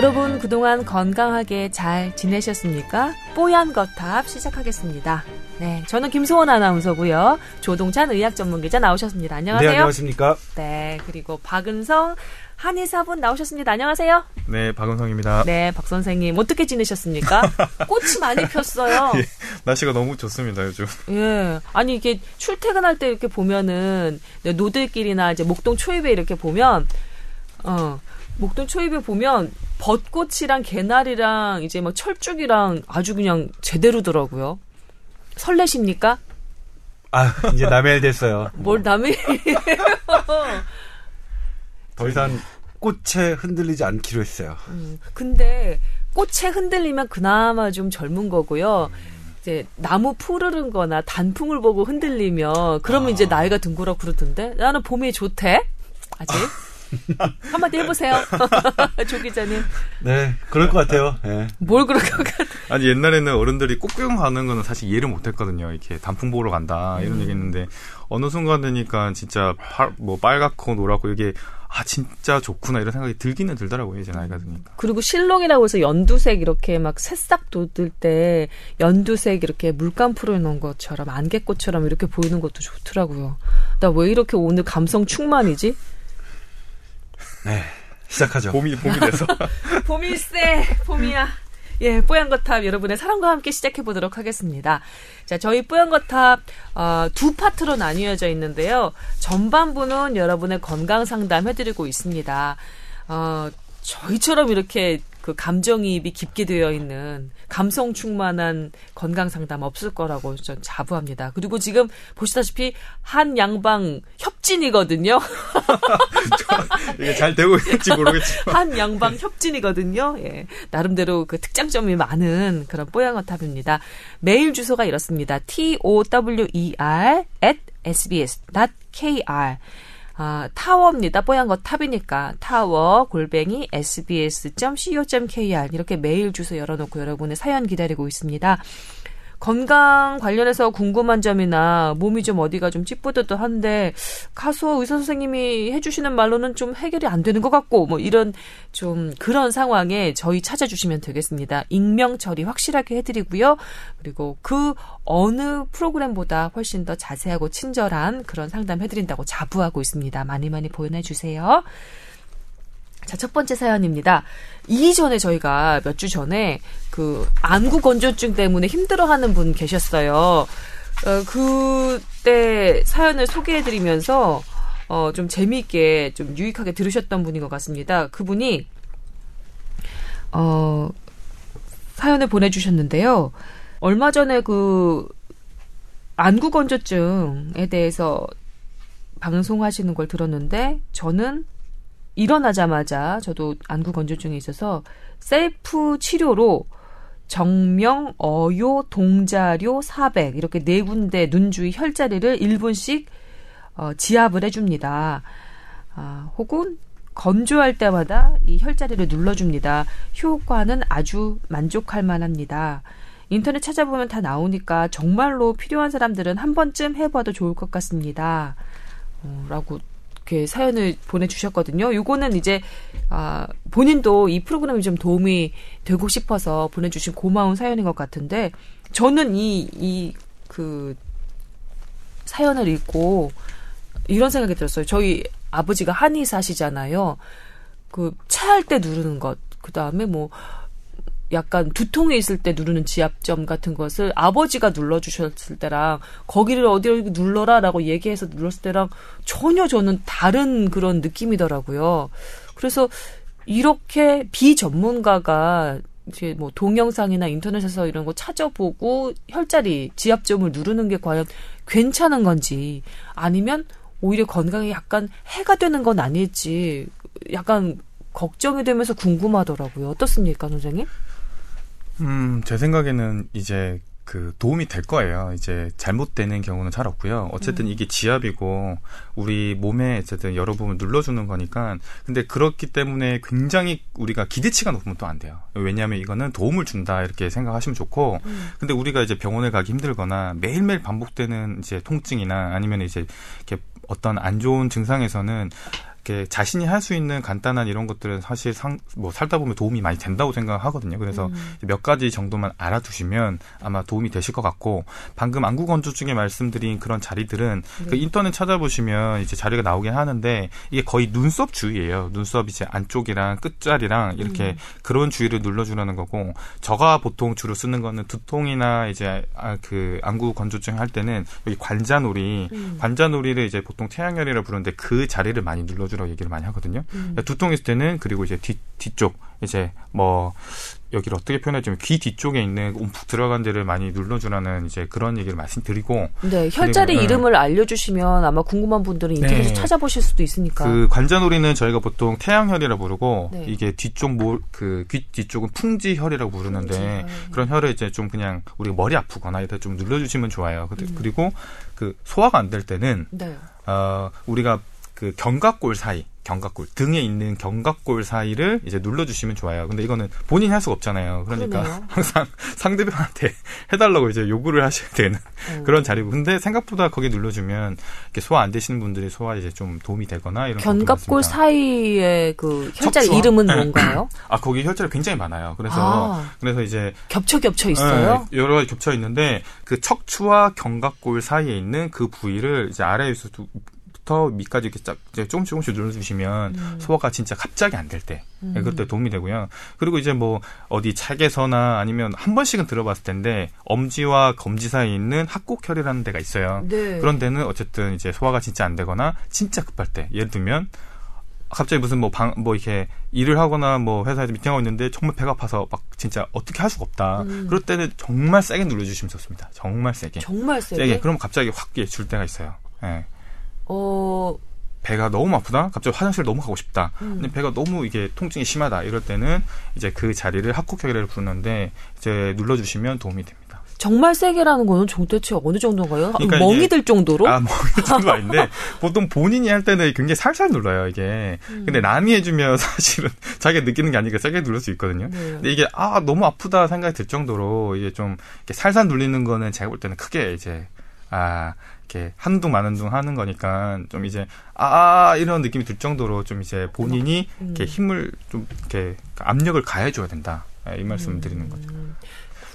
여러분 그동안 건강하게 잘 지내셨습니까? 뽀얀 거탑 시작하겠습니다. 네, 저는 김소원 아나운서고요. 조동찬 의학 전문 기자 나오셨습니다. 안녕하세요. 네, 안녕하십니까? 네, 그리고 박은성 한의사분 나오셨습니다. 안녕하세요. 네, 박은성입니다. 네, 박 선생님 어떻게 지내셨습니까? 꽃이 많이 폈어요. 예, 날씨가 너무 좋습니다 요즘. 예, 아니 이게 출퇴근할 때 이렇게 보면은 노들길이나 이제 목동 초입에 이렇게 보면 어 목동 초입에 보면 벚꽃이랑 개나리랑 이제 막 철쭉이랑 아주 그냥 제대로더라고요. 설레십니까? 아, 이제 남의 일 됐어요. 뭘 남의 더 이상 꽃에 흔들리지 않기로 했어요. 음, 근데 꽃에 흔들리면 그나마 좀 젊은 거고요. 이제 나무 푸르른 거나 단풍을 보고 흔들리면 그러면 아. 이제 나이가 든 거라고 그러던데 나는 봄이 좋대. 아직. 한마디 해보세요. 조 기자님. 네, 그럴 것 같아요. 예. 뭘 그럴 것 같아. 아니 옛날에는 어른들이 꽃 구경 가는 거는 사실 이해를 못 했거든요. 이렇게 단풍 보러 간다 이런 음. 얘기 했는데 어느 순간 되니까 진짜 팔, 뭐 빨갛고 노랗고 이게 아 진짜 좋구나 이런 생각이 들기는 들더라고요 이제 나이가 드니까. 그리고 실롱이라고 해서 연두색 이렇게 막 새싹 돋을 때 연두색 이렇게 물감 풀어 놓은 것처럼 안개꽃처럼 이렇게 보이는 것도 좋더라고요. 나 왜 이렇게 오늘 감성 충만이지? 네, 시작하죠. 봄이 봄이 돼서 봄일세, 봄이야. 예, 뽀얀거탑 여러분의 사랑과 함께 시작해 보도록 하겠습니다. 자, 저희 뽀얀거탑 어, 두 파트로 나뉘어져 있는데요. 전반부는 여러분의 건강 상담 해드리고 있습니다. 어, 저희처럼 이렇게 그 감정이입이 깊게 되어 있는 감성 충만한 건강 상담 없을 거라고 전 자부합니다. 그리고 지금 보시다시피 한 양방 협진이거든요. 이게 잘 되고 있는지 모르겠지만 한 양방 협진이거든요. 예. 나름대로 그 특장점이 많은 그런 뽀얀 거탑입니다. 메일 주소가 이렇습니다. tower at sbs.kr 아, tower입니다. 뽀얀 거 탑이니까 타워 골뱅이 sbs.co.kr 이렇게 메일 주소 열어놓고 여러분의 사연 기다리고 있습니다. 건강 관련해서 궁금한 점이나 몸이 좀 어디가 좀 찌뿌드드한데 가서 의사 선생님이 해주시는 말로는 좀 해결이 안 되는 것 같고 뭐 이런 좀 그런 상황에 저희 찾아주시면 되겠습니다. 익명 처리 확실하게 해드리고요. 그리고 그 어느 프로그램보다 훨씬 더 자세하고 친절한 그런 상담 해드린다고 자부하고 있습니다. 많이 많이 보내주세요. 자, 첫 번째 사연입니다. 이전에 저희가 몇 주 전에 그 안구 건조증 때문에 힘들어하는 분 계셨어요. 어, 그때 사연을 소개해드리면서 어, 좀 재미있게 좀 유익하게 들으셨던 분인 것 같습니다. 그분이 어, 사연을 보내주셨는데요. 얼마 전에 그 안구 건조증에 대해서 방송하시는 걸 들었는데 저는 일어나자마자 저도 안구 건조증이 있어서 셀프 치료로 정명, 어요, 동자료, 400 이렇게 네 군데 눈 주위 혈자리를 1분씩 어, 지압을 해줍니다. 아, 혹은 건조할 때마다 이 혈자리를 눌러줍니다. 효과는 아주 만족할 만합니다. 인터넷 찾아보면 다 나오니까 정말로 필요한 사람들은 한 번쯤 해봐도 좋을 것 같습니다. 어, 라고 이렇게 사연을 보내주셨거든요. 요거는 이제 아, 본인도 이 프로그램이 좀 도움이 되고 싶어서 보내주신 고마운 사연인 것 같은데 저는 이 이 그 사연을 읽고 이런 생각이 들었어요. 저희 아버지가 한의사시잖아요. 그 체할 때 누르는 것, 그 다음에 뭐 약간 두통이 있을 때 누르는 지압점 같은 것을 아버지가 눌러주셨을 때랑 거기를 어디를 눌러라라고 얘기해서 눌렀을 때랑 전혀 저는 다른 그런 느낌이더라고요. 그래서 이렇게 비전문가가 이제 뭐 동영상이나 인터넷에서 이런 거 찾아보고 혈자리 지압점을 누르는 게 과연 괜찮은 건지 아니면 오히려 건강에 약간 해가 되는 건 아닐지 약간 걱정이 되면서 궁금하더라고요. 어떻습니까, 선생님? 음, 제 생각에는 이제 그 도움이 될 거예요. 이제 잘못되는 경우는 잘 없고요. 어쨌든 이게 지압이고 우리 몸에 어쨌든 여러 부분 눌러주는 거니까. 근데 그렇기 때문에 굉장히 우리가 기대치가 높으면 또 안 돼요. 왜냐하면 이거는 도움을 준다 이렇게 생각하시면 좋고. 근데 우리가 이제 병원에 가기 힘들거나 매일매일 반복되는 이제 통증이나 아니면 이제 이렇게 어떤 안 좋은 증상에서는 이렇게 자신이 할 수 있는 간단한 이런 것들은 사실 상, 뭐 살다 보면 도움이 많이 된다고 생각하거든요. 그래서 음. 몇 가지 정도만 알아두시면 아마 도움이 되실 것 같고 방금 안구 건조증에 말씀드린 그런 자리들은 그 인터넷 찾아보시면 이제 자리가 나오긴 하는데 이게 거의 눈썹 주위예요. 눈썹 이제 안쪽이랑 끝자리랑 이렇게 그런 주위를 눌러주라는 거고 저가 보통 주로 쓰는 거는 두통이나 이제 아, 그 안구 건조증 할 때는 여기 관자놀이 음. 관자놀이를 이제 보통 태양열이라 부르는데 그 자리를 많이 눌러 주라고 얘기를 많이 하거든요. 음. 두통 있을 때는 그리고 이제 뒤 뒤쪽 이제 뭐 여기를 어떻게 표현하자면 귀 뒤쪽에 있는 움푹 들어간 데를 많이 눌러주라는 이제 그런 얘기를 말씀드리고 네, 혈자리 그리고, 네. 이름을 알려주시면 아마 궁금한 분들은 인터넷에 네. 찾아보실 수도 있으니까. 그 관자놀이는 저희가 보통 태양혈이라 부르고 네. 이게 뒤쪽 그귀 뒤쪽은 풍지혈이라고 부르는데 풍지혈. 그런 혈을 이제 좀 그냥 우리가 머리 아프거나 이럴 때좀 눌러주시면 좋아요. 그- 음. 그리고 그 소화가 안 될 때는 네. 어 우리가 그 견갑골 사이 견갑골 등에 있는 견갑골 사이를 이제 눌러주시면 좋아요. 근데 이거는 본인이 할 수가 없잖아요. 그러니까 그러네요. 항상 상대방한테 해달라고 이제 요구를 하셔야 되는 어. 그런 자리고. 근데 생각보다 거기 눌러주면 이렇게 소화 안 되시는 분들이 소화 이제 좀 도움이 되거나 이런 견갑골. 사이의 그 혈자리 척추와. 이름은 뭔가요? 아 거기 혈자리 굉장히 많아요. 그래서 아. 그래서 이제 겹쳐 겹쳐 있어요? 네, 여러 가지 겹쳐 있는데 그 척추와 견갑골 사이에 있는 그 부위를 이제 아래에서 부터 밑까지 이렇게 쫙 이제 조금씩 조금씩 눌러주시면 음. 소화가 진짜 갑자기 안 될 때. 네, 그때 도움이 되고요. 그리고 이제 뭐 어디 책에서나 아니면 한 번씩은 들어봤을 텐데 엄지와 검지 사이에 있는 합곡혈이라는 데가 있어요. 네. 그런 데는 어쨌든 이제 소화가 진짜 안 되거나 진짜 급할 때 예를 들면 갑자기 무슨 뭐 방 뭐 이렇게 일을 하거나 뭐 회사에서 미팅하고 있는데 정말 배가 아파서 막 진짜 어떻게 할 수가 없다. 음. 그럴 때는 정말 세게 눌러주시면 좋습니다. 정말 세게. 정말 세게. 세게. 그럼 갑자기 확 예, 줄 때가 있어요. 예. 어, 배가 너무 아프다. 갑자기 화장실 너무 가고 싶다. 음. 근데 배가 너무 이게 통증이 심하다. 이럴 때는 이제 그 자리를 합곡혈이라고 부르는데 이제 눌러주시면 도움이 됩니다. 정말 세게라는 거는 도대체 어느 정도인가요? 그러니까 멍이 들 정도로? 아, 뭐, 이 정도 아닌데, 보통 본인이 할 때는 굉장히 살살 눌러요, 이게. 음. 근데 남이 해주면 사실은 자기가 느끼는 게 아니라 세게 누를 수 있거든요. 네. 근데 이게, 아, 너무 아프다 생각이 들 정도로, 이게 좀, 살살 눌리는 거는 제가 볼 때는 크게 이제, 아, 이렇게 한둥 마는 둥 하는 거니까, 좀 이제, 아, 이런 느낌이 들 정도로 좀 이제 본인이 음. 이렇게 힘을 좀, 이렇게 압력을 가해줘야 된다. 아, 이 말씀을 음. 드리는 거죠.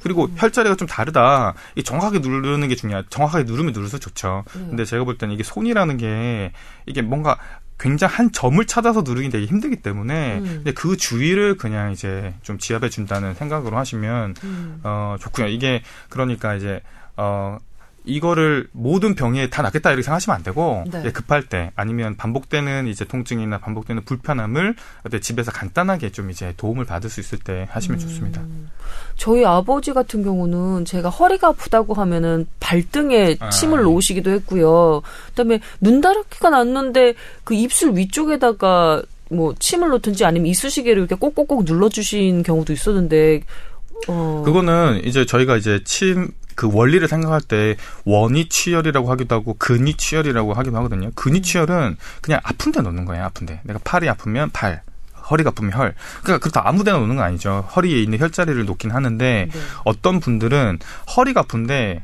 그리고 혈자리가 좀 다르다. 이 정확하게 누르는 게 중요하. 정확하게 누르면 누를수록 좋죠. 네. 근데 제가 볼 때는 이게 손이라는 게 이게 뭔가 굉장히 한 점을 찾아서 누르기 되게 힘들기 때문에 음. 근데 그 주위를 그냥 이제 좀 지압해 준다는 생각으로 하시면 음. 어 좋고요. 이게 그러니까 이제 어 이거를 모든 병에 다 낫겠다 이렇게 생각하시면 안 되고 네. 급할 때 아니면 반복되는 이제 통증이나 반복되는 불편함을 집에서 간단하게 좀 이제 도움을 받을 수 있을 때 하시면 좋습니다. 음. 저희 아버지 같은 경우는 제가 허리가 아프다고 하면은 발등에 아. 침을 놓으시기도 했고요. 그다음에 눈다랗기가 났는데 그 입술 위쪽에다가 뭐 침을 놓든지 아니면 이쑤시개를 이렇게 꼭꼭꼭 눌러주신 경우도 있었는데 어 그거는 이제 저희가 이제 침 그 원리를 생각할 때 원위 치열이라고 하기도 하고 근위 치열이라고 하기도 하거든요. 근위 치열은 그냥 아픈 데 놓는 거예요. 아픈 데 내가 팔이 아프면 팔, 허리가 아프면 혈. 그러니까 그렇다 아무 데나 놓는 건 아니죠. 허리에 있는 혈자리를 놓긴 하는데 네. 어떤 분들은 허리가 아픈데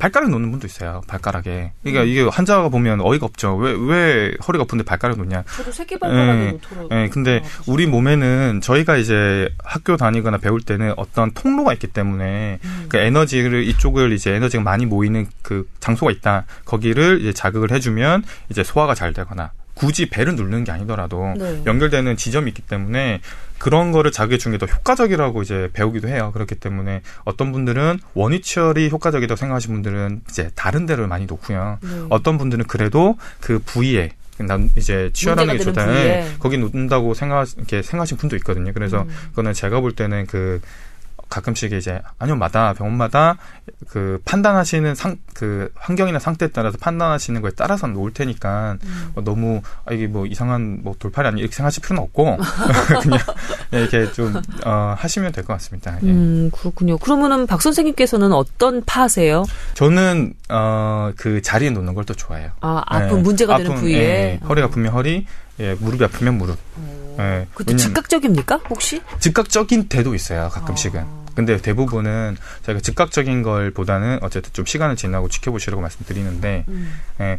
발가락 놓는 분도 있어요. 발가락에. 그러니까 이게 환자가 보면 어이가 없죠. 왜 왜 허리가 아픈데 발가락 놓냐? 저도 새끼 발가락에 예, 놓더라고요. 예, 근데 우리 몸에는 저희가 이제 학교 다니거나 배울 때는 어떤 통로가 있기 때문에 음. 그 에너지를 이쪽을 이제 에너지가 많이 모이는 그 장소가 있다. 거기를 이제 자극을 해주면 이제 소화가 잘 되거나 굳이 배를 누르는 게 아니더라도 네. 연결되는 지점이 있기 때문에 그런 거를 주는 게더 효과적이라고 이제 배우기도 해요. 그렇기 때문에 어떤 분들은 원위치열이 효과적이라고 생각하시는 분들은 이제 다른 데를 많이 놓고요. 네. 어떤 분들은 그래도 그 부위에 난 이제 치열하는 게 좋다. 거기 놓는다고 생각 이렇게 생각하시는 분도 있거든요. 그래서 음. 그거는 제가 볼 때는 그 가끔씩 이제 안염마다 병원마다 그 판단하시는 상 그 환경이나 상태에 따라서 판단하시는 거에 따라서 놓을 테니까 음. 뭐 너무 아 이게 뭐 이상한 뭐 돌팔이 아니 이렇게 생각하실 필요는 없고 그냥 이렇게 좀 어, 하시면 될 것 같습니다. 예. 음, 그렇군요. 그러면은 박 선생님께서는 어떤 파세요? 저는 어 그 자리에 놓는 걸더 좋아해요. 아, 아픈 예. 문제가 되는 아픈, 부위에. 예, 허리가 아프면 허리, 예, 무릎이 아프면 무릎. 예, 그것도 즉각적입니까? 혹시? 즉각적인 때도 있어요, 가끔씩은. 아. 근데 대부분은 저희가 즉각적인 걸 보다는 어쨌든 좀 시간을 지나고 지켜보시라고 말씀드리는데, 음. 예,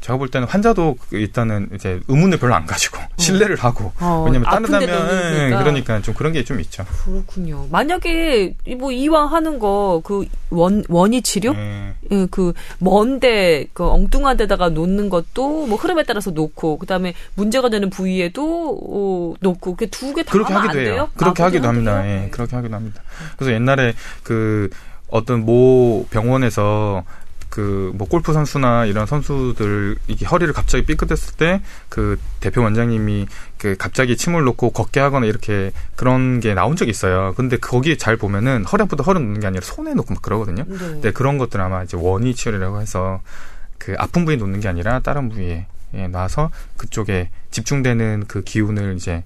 제가 볼 때는 환자도 그 일단은 이제 의문을 별로 안 가지고 신뢰를 하고 어, 왜냐면 따르다면 넣으니까. 그러니까 좀 그런 게 좀 있죠. 그렇군요. 만약에 이뭐 이왕 하는 거 그 원 원이 치료 예. 예, 그 먼데 그 엉뚱한 데다가 놓는 것도 뭐 흐름에 따라서 놓고 그다음에 문제가 되는 부위에도 어, 놓고 그 두 개 다 그렇게 하기도 안 해요. 돼요? 그렇게 아, 하기도 합니다. 예, 그렇게 하기도 합니다. 그래서 옛날에 그 어떤 모 병원에서 그 뭐 골프 선수나 이런 선수들 이게 허리를 갑자기 삐끗했을 때 그 대표 원장님이 그 갑자기 침을 놓고 걷게 하거나 이렇게 그런 게 나온 적이 있어요. 근데 거기 잘 보면은 허리 아프다 허리 놓는 게 아니라 손에 놓고 막 그러거든요. 네. 근데 그런 것들 아마 이제 원위 치료라고 해서 그 아픈 부위에 놓는 게 아니라 다른 부위에 예, 놔서 그쪽에 집중되는 그 기운을 이제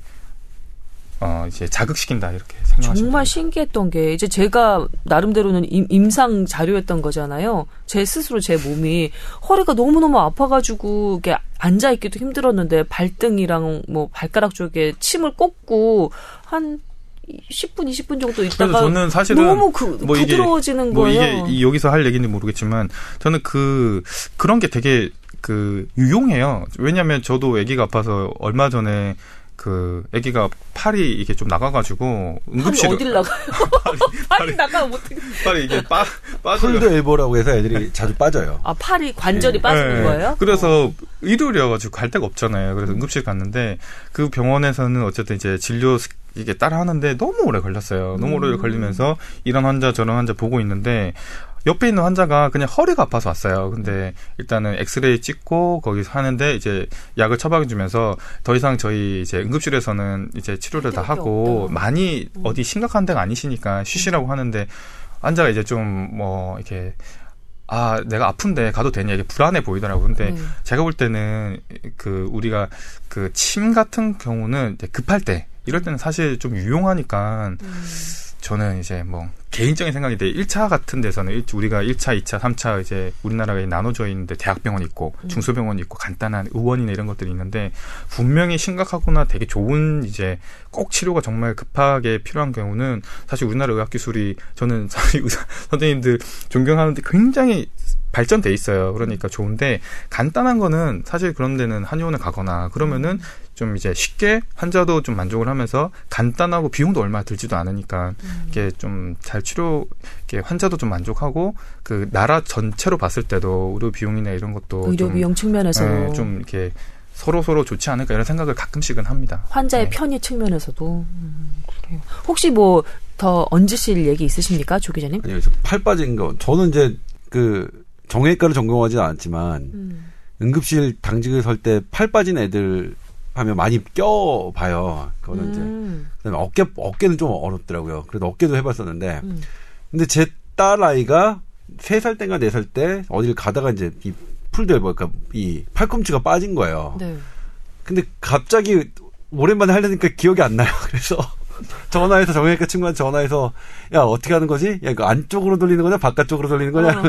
어 이제 자극시킨다 이렇게 생각하시면 정말 됩니다. 신기했던 게 이제 제가 나름대로는 임, 임상 자료였던 거잖아요. 제 스스로 제 몸이 허리가 너무 너무 아파가지고 이게 앉아 있기도 힘들었는데 발등이랑 뭐 발가락 쪽에 침을 꽂고 한 10분 20분 정도 있다가 저는 사실은 너무 그, 뭐 이게- 부드러워지는 뭐 거예요. 이게 이- 여기서 할 얘기인지 모르겠지만 저는 그 그런 게 되게 그 유용해요. 왜냐하면 저도 아기가 아파서 얼마 전에 그 아기가 팔이 이게 좀 나가가지고 팔이 응급실 어딜 나가요? 팔이 나가면 어떻게? 팔이 이게 빠 빠져 pulled elbow라고 해서 애들이 자주 빠져요. 아 팔이 관절이 빠지는 네. 거예요? 그래서 일요일이어가지고 갈 데가 없잖아요. 그래서 응급실 갔는데 그 병원에서는 어쨌든 이제 진료 스- 이게 따라 하는데 너무 오래 걸렸어요. 너무 오래 음. 걸리면서 이런 환자 저런 환자 보고 있는데 옆에 있는 환자가 그냥 허리가 아파서 왔어요. 근데 일단은 엑스레이 찍고 거기서 하는데 이제 약을 처방해 주면서 더 이상 저희 이제 응급실에서는 이제 치료를 다 하고 없다. 많이 음. 어디 심각한 데가 아니시니까 쉬시라고 하는데 환자가 이제 좀 뭐 이렇게 아 내가 아픈데 가도 되냐 이게 불안해 보이더라고요. 근데 네. 제가 볼 때는 그 우리가 그 침 같은 경우는 급할 때 이럴 때는 사실 좀 유용하니까 음. 저는 이제 뭐 개인적인 생각인데 1차 같은 데서는 일- 우리가 1차, 2차, 3차 이제 우리나라가 나눠져 있는데 대학병원 있고 음. 중소병원 있고 간단한 의원이나 이런 것들이 있는데 분명히 심각하거나 되게 좋은 이제 꼭 치료가 정말 급하게 필요한 경우는 사실 우리나라 의학 기술이 저는 사실 의사 선생님들 존경하는데 굉장히 발전돼 있어요. 그러니까 좋은데 간단한 거는 사실 그런 데는 한의원을 가거나 그러면은 좀 이제 쉽게 환자도 좀 만족을 하면서 간단하고 비용도 얼마 들지도 않으니까 음. 이게 좀 잘 치료 이게 환자도 좀 만족하고 그 나라 전체로 봤을 때도 의료 비용이나 이런 것도 의료 좀, 비용 측면에서 예, 좀 이렇게 서로 서로 좋지 않을까 이런 생각을 가끔씩은 합니다. 환자의 네. 편의 측면에서도 음, 그래요. 혹시 뭐 더 얹으실 얘기 있으십니까, 조 기자님? 아니요, 저팔 빠진 거. 저는 이제 그 정형외과를 전공하지는 않았지만 음. 응급실 당직을 설 때 팔 빠진 애들 하면 많이 껴봐요. 그거는 이제 음. 그다음에 어깨 어깨는 좀 어렵더라고요. 그래도 어깨도 해봤었는데 음. 근데 제 딸 아이가 세 살 때인가 네 살 때 어딜 가다가 이제 이 풀들 뭐랄까 이 팔꿈치가 빠진 거예요. 네. 근데 갑자기 오랜만에 하려니까 기억이 안 나요. 그래서 전화해서 정형외과 친구한테 전화해서 야 어떻게 하는 거지? 야 이거 안쪽으로 돌리는 거냐 바깥쪽으로 돌리는 거냐?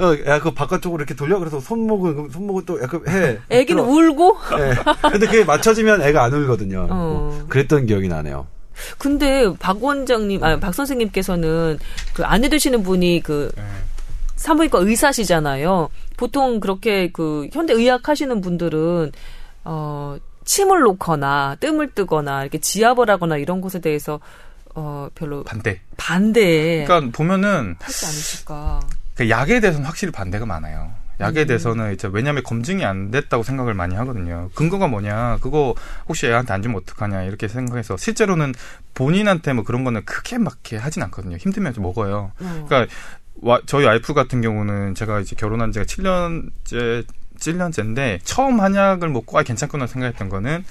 어, 야 그거 바깥쪽으로 이렇게 돌려 그래서 손목은 손목은 또 약간 해. 애기는 들어. 울고? 예. 근데 그게 맞춰지면 애가 안 울거든요. 어. 그랬던 기억이 나네요. 근데 박 원장님, 아, 박 선생님께서는 그 아내 되시는 분이 그 예. 산부인과 의사시잖아요. 보통 그렇게 그 현대 의학 하시는 분들은 어 침을 놓거나 뜸을 뜨거나 이렇게 지압을 하거나 이런 것에 대해서 어 별로 반대. 반대하지 그러니까 보면은 않으실까. 그 약에 대해서는 확실히 반대가 많아요. 약에 음. 대해서는 이제 왜냐하면 검증이 안 됐다고 생각을 많이 하거든요. 근거가 뭐냐? 그거 혹시 애한테 안 주면 어떡하냐? 이렇게 생각해서 실제로는 본인한테 뭐 그런 거는 크게 막 이렇게 하진 않거든요. 힘들면 좀 먹어요. 어. 그러니까 와, 저희 와이프 같은 경우는 제가 이제 결혼한 지가 7년째 7년째인데 처음 한약을 먹고 아 괜찮구나 생각했던 거는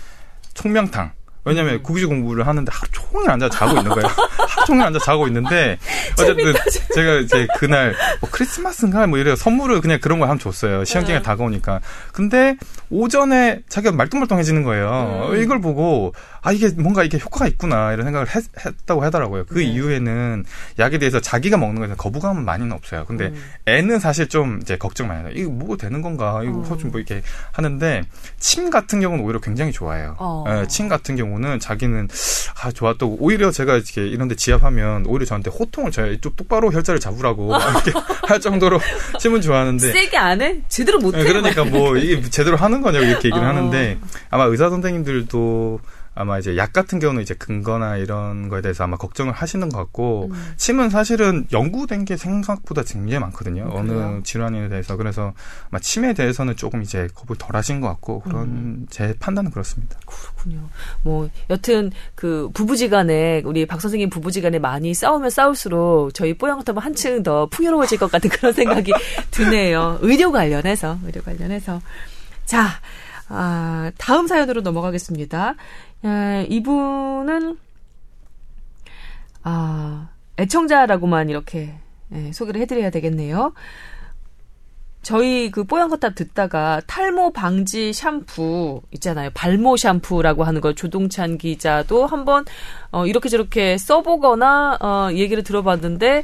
총명탕. 왜냐면 음. 국시 공부를 하는데 하루 종일 앉아 자고 있는 거예요. 하루 종일 앉아 자고 있는데 어쨌든 제가 이제 그날 뭐 크리스마스인가 뭐 이래요 선물을 그냥 그런 걸 하면 줬어요. 시험 기간 네. 이 다가오니까. 근데 오전에 자기가 말똥말똥해지는 거예요. 음. 이걸 보고 아 이게 뭔가 이게 효과가 있구나 이런 생각을 했, 다고 하더라고요. 그 네. 이후에는 약에 대해서 자기가 먹는 거에 거부감은 많이는 없어요. 근데 음. 애는 사실 좀 이제 걱정 많이 해요. 이거 뭐 되는 건가? 이거 어. 좀뭐 이렇게 하는데 침 같은 경우는 오히려 굉장히 좋아해요. 어. 예, 침 같은 경우 는 자기는 아 좋아 그렇다고 오히려 제가 이렇게 이런데 지압하면 오히려 저한테 호통을 줘요. 좀 똑바로 혈자를 잡으라고 이렇게 할 정도로 침은 좋아하는데 세게 안 해? 제대로 못 해. 네, 그러니까 뭐 이게 제대로 하는 거냐고 이렇게 얘기를 어. 하는데 아마 의사 선생님들도 아마 이제 약 같은 경우는 이제 근거나 이런 거에 대해서 아마 걱정을 하시는 것 같고 음. 침은 사실은 연구된 게 생각보다 굉장히 많거든요. 음, 어느? 질환에 대해서 그래서 아마 침에 대해서는 조금 이제 겁을 덜 하신 것 같고 그런 음. 제 판단은 그렇습니다. 그렇군요. 뭐 여튼 그 부부지간에 우리 박 선생님 부부지간에 많이 싸우면 싸울수록 저희 뽀양부터면 한층 더 풍요로워질 것 같은 그런 생각이 드네요. 의료 관련해서 의료 관련해서 자 아, 다음 사연으로 넘어가겠습니다. 아, 이분은 아 애청자라고만 이렇게 예, 소개를 해드려야 되겠네요. 저희 그 뽀얀 거탑 듣다가 탈모 방지 샴푸 있잖아요. 발모 샴푸라고 하는 걸 조동찬 기자도 한번 어 이렇게 저렇게 써보거나 어 얘기를 들어봤는데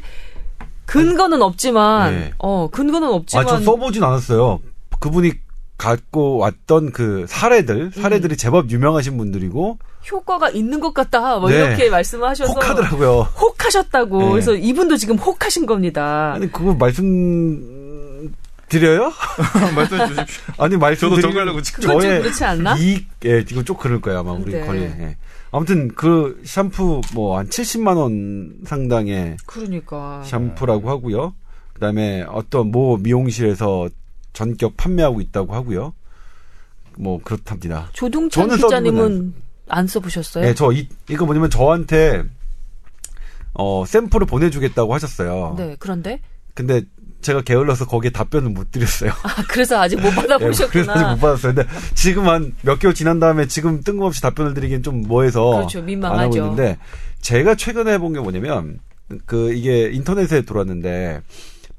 근거는 없지만 네. 어 근거는 없지만 아, 저 써보진 않았어요. 그분이 갖고 왔던 그 사례들, 사례들이 음. 제법 유명하신 분들이고, 효과가 있는 것 같다. 뭐 네. 이렇게 말씀하셔서 혹하더라고요. 혹하셨다고. 네. 그래서 이분도 지금 혹하신 겁니다. 아니, 그거 말씀, 드려요? 말씀해 주십시오. 아니, 말씀 저도 드리면 정하려고 지금 저의 그렇지 않나? 이익, 예, 이거 좀 그럴 거예요, 아마, 우리 네. 거리. 예. 아무튼 그 샴푸 뭐 한 70만 원 상당의 그러니까. 샴푸라고 하고요. 그 다음에 어떤 모 미용실에서 전격 판매하고 있다고 하고요. 뭐 그렇답니다. 조동찬 기자님은 안 써보셨어요? 네, 저 이, 이거 뭐냐면 저한테 어 샘플을 보내주겠다고 하셨어요. 네, 그런데 근데 제가 게을러서 거기에 답변을 못 드렸어요. 아 그래서 아직 못 예, 그래서 아직 받아보셨구나. 못 받았어요. 근데 지금 한 몇 개월 지난 다음에 지금 뜬금없이 답변을 드리기엔 좀 뭐해서 그렇죠, 안 민망하죠. 하고 있는데 제가 최근에 해본 게 뭐냐면 그 이게 인터넷에 돌았는데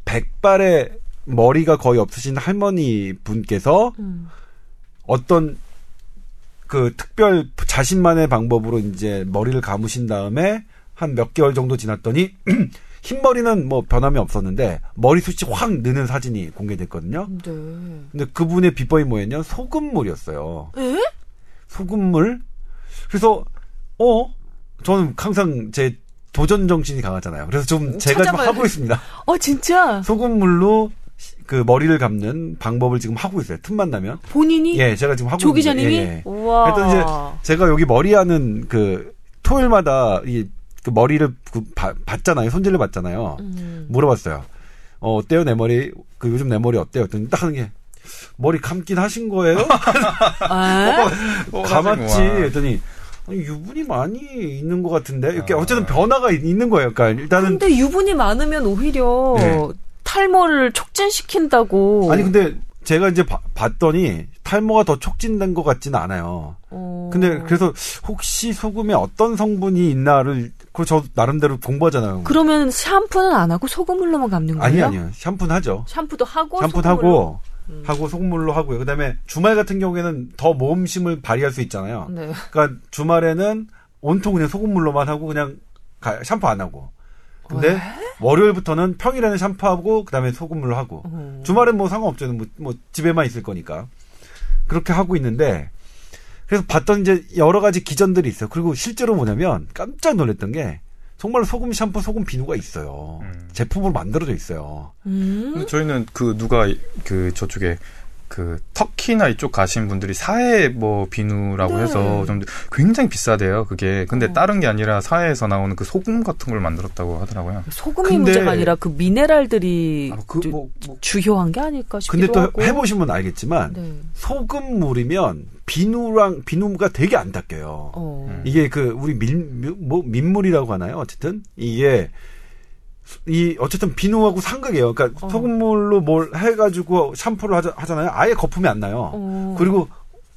백발의 머리가 거의 없으신 할머니 분께서 음. 어떤 그 특별 자신만의 방법으로 이제 머리를 감으신 다음에 한 몇 개월 정도 지났더니 흰머리는 뭐 변함이 없었는데 머리숱이 확 느는 사진이 공개됐거든요. 네. 근데 그분의 비법이 뭐였냐? 소금물이었어요. 에? 소금물. 그래서 어 저는 항상 제 도전 정신이 강하잖아요. 그래서 좀 제가 좀 하고 있습니다. 어 진짜 소금물로 그 머리를 감는 방법을 지금 하고 있어요. 틈만 나면. 본인이 예, 제가 지금 하고 조 있는데, 기자님이 예, 예. 우와. 그랬더니 이제 제가 여기 머리 하는 그 토요일마다 이 그 머리를 그 바- 받잖아요. 손질을 받잖아요. 음. 물어봤어요. 어, 어때요? 내 머리, 그 요즘 내 머리 어때요? 그랬더니 딱 하는 게, 머리 감긴 하신 거예요? 아? 어, 감았지. 하시구나. 그랬더니, 아니, 유분이 많이 있는 것 같은데? 이렇게 아. 어쨌든 변화가 있- 있는 거예요. 그러니까 일단은. 근데 유분이 많으면 오히려 네. 탈모를 촉진시킨다고. 아니, 근데 제가 이제 봐- 봤더니 탈모가 더 촉진된 것 같지는 않아요. 어. 근데 그래서 혹시 소금에 어떤 성분이 있나를, 그거 저 나름대로 공부하잖아요. 그러면 샴푸는 안 하고 소금물로만 감는 거예요? 아니, 아니요. 샴푸는 하죠. 샴푸도 하고 샴푸도 소금물로? 하고, 하고 소금물로 하고요. 그 다음에 주말 같은 경우에는 더 모험심을 발휘할 수 있잖아요. 네. 그러니까 주말에는 온통 그냥 소금물로만 하고 그냥 가- 샴푸 안 하고. 근데 왜? 월요일부터는 평일에는 샴푸하고 그다음에 소금물로 하고. 어. 주말엔 뭐 상관없죠. 뭐, 뭐 집에만 있을 거니까. 그렇게 하고 있는데 그래서 봤던 이제 여러 가지 기전들이 있어요. 그리고 실제로 뭐냐면 깜짝 놀랐던 게 정말 소금 샴푸, 소금 비누가 있어요. 음. 제품으로 만들어져 있어요. 음? 근데 저희는 그 누가 그 저쪽에 그 터키나 이쪽 가신 분들이 사해 뭐 비누라고 네. 해서 좀 굉장히 비싸대요. 그게 근데 어. 다른 게 아니라 사해에서 나오는 그 소금 같은 걸 만들었다고 하더라고요. 소금이 근데- 문제가 아니라 그 미네랄들이 아, 그 주- 뭐, 뭐 주요한 게 아닐까 싶기도 근데 또 하고. 해보시면 알겠지만 네. 소금 물이면 비누랑 비누가 되게 안 닦여요. 어. 음. 이게 그 우리 민, 뭐 민물이라고 하나요? 어쨌든 이게 이 어쨌든 비누하고 상극이에요. 그러니까 어. 소금물로 뭘 해가지고 샴푸를 하자, 하잖아요. 아예 거품이 안 나요. 어. 그리고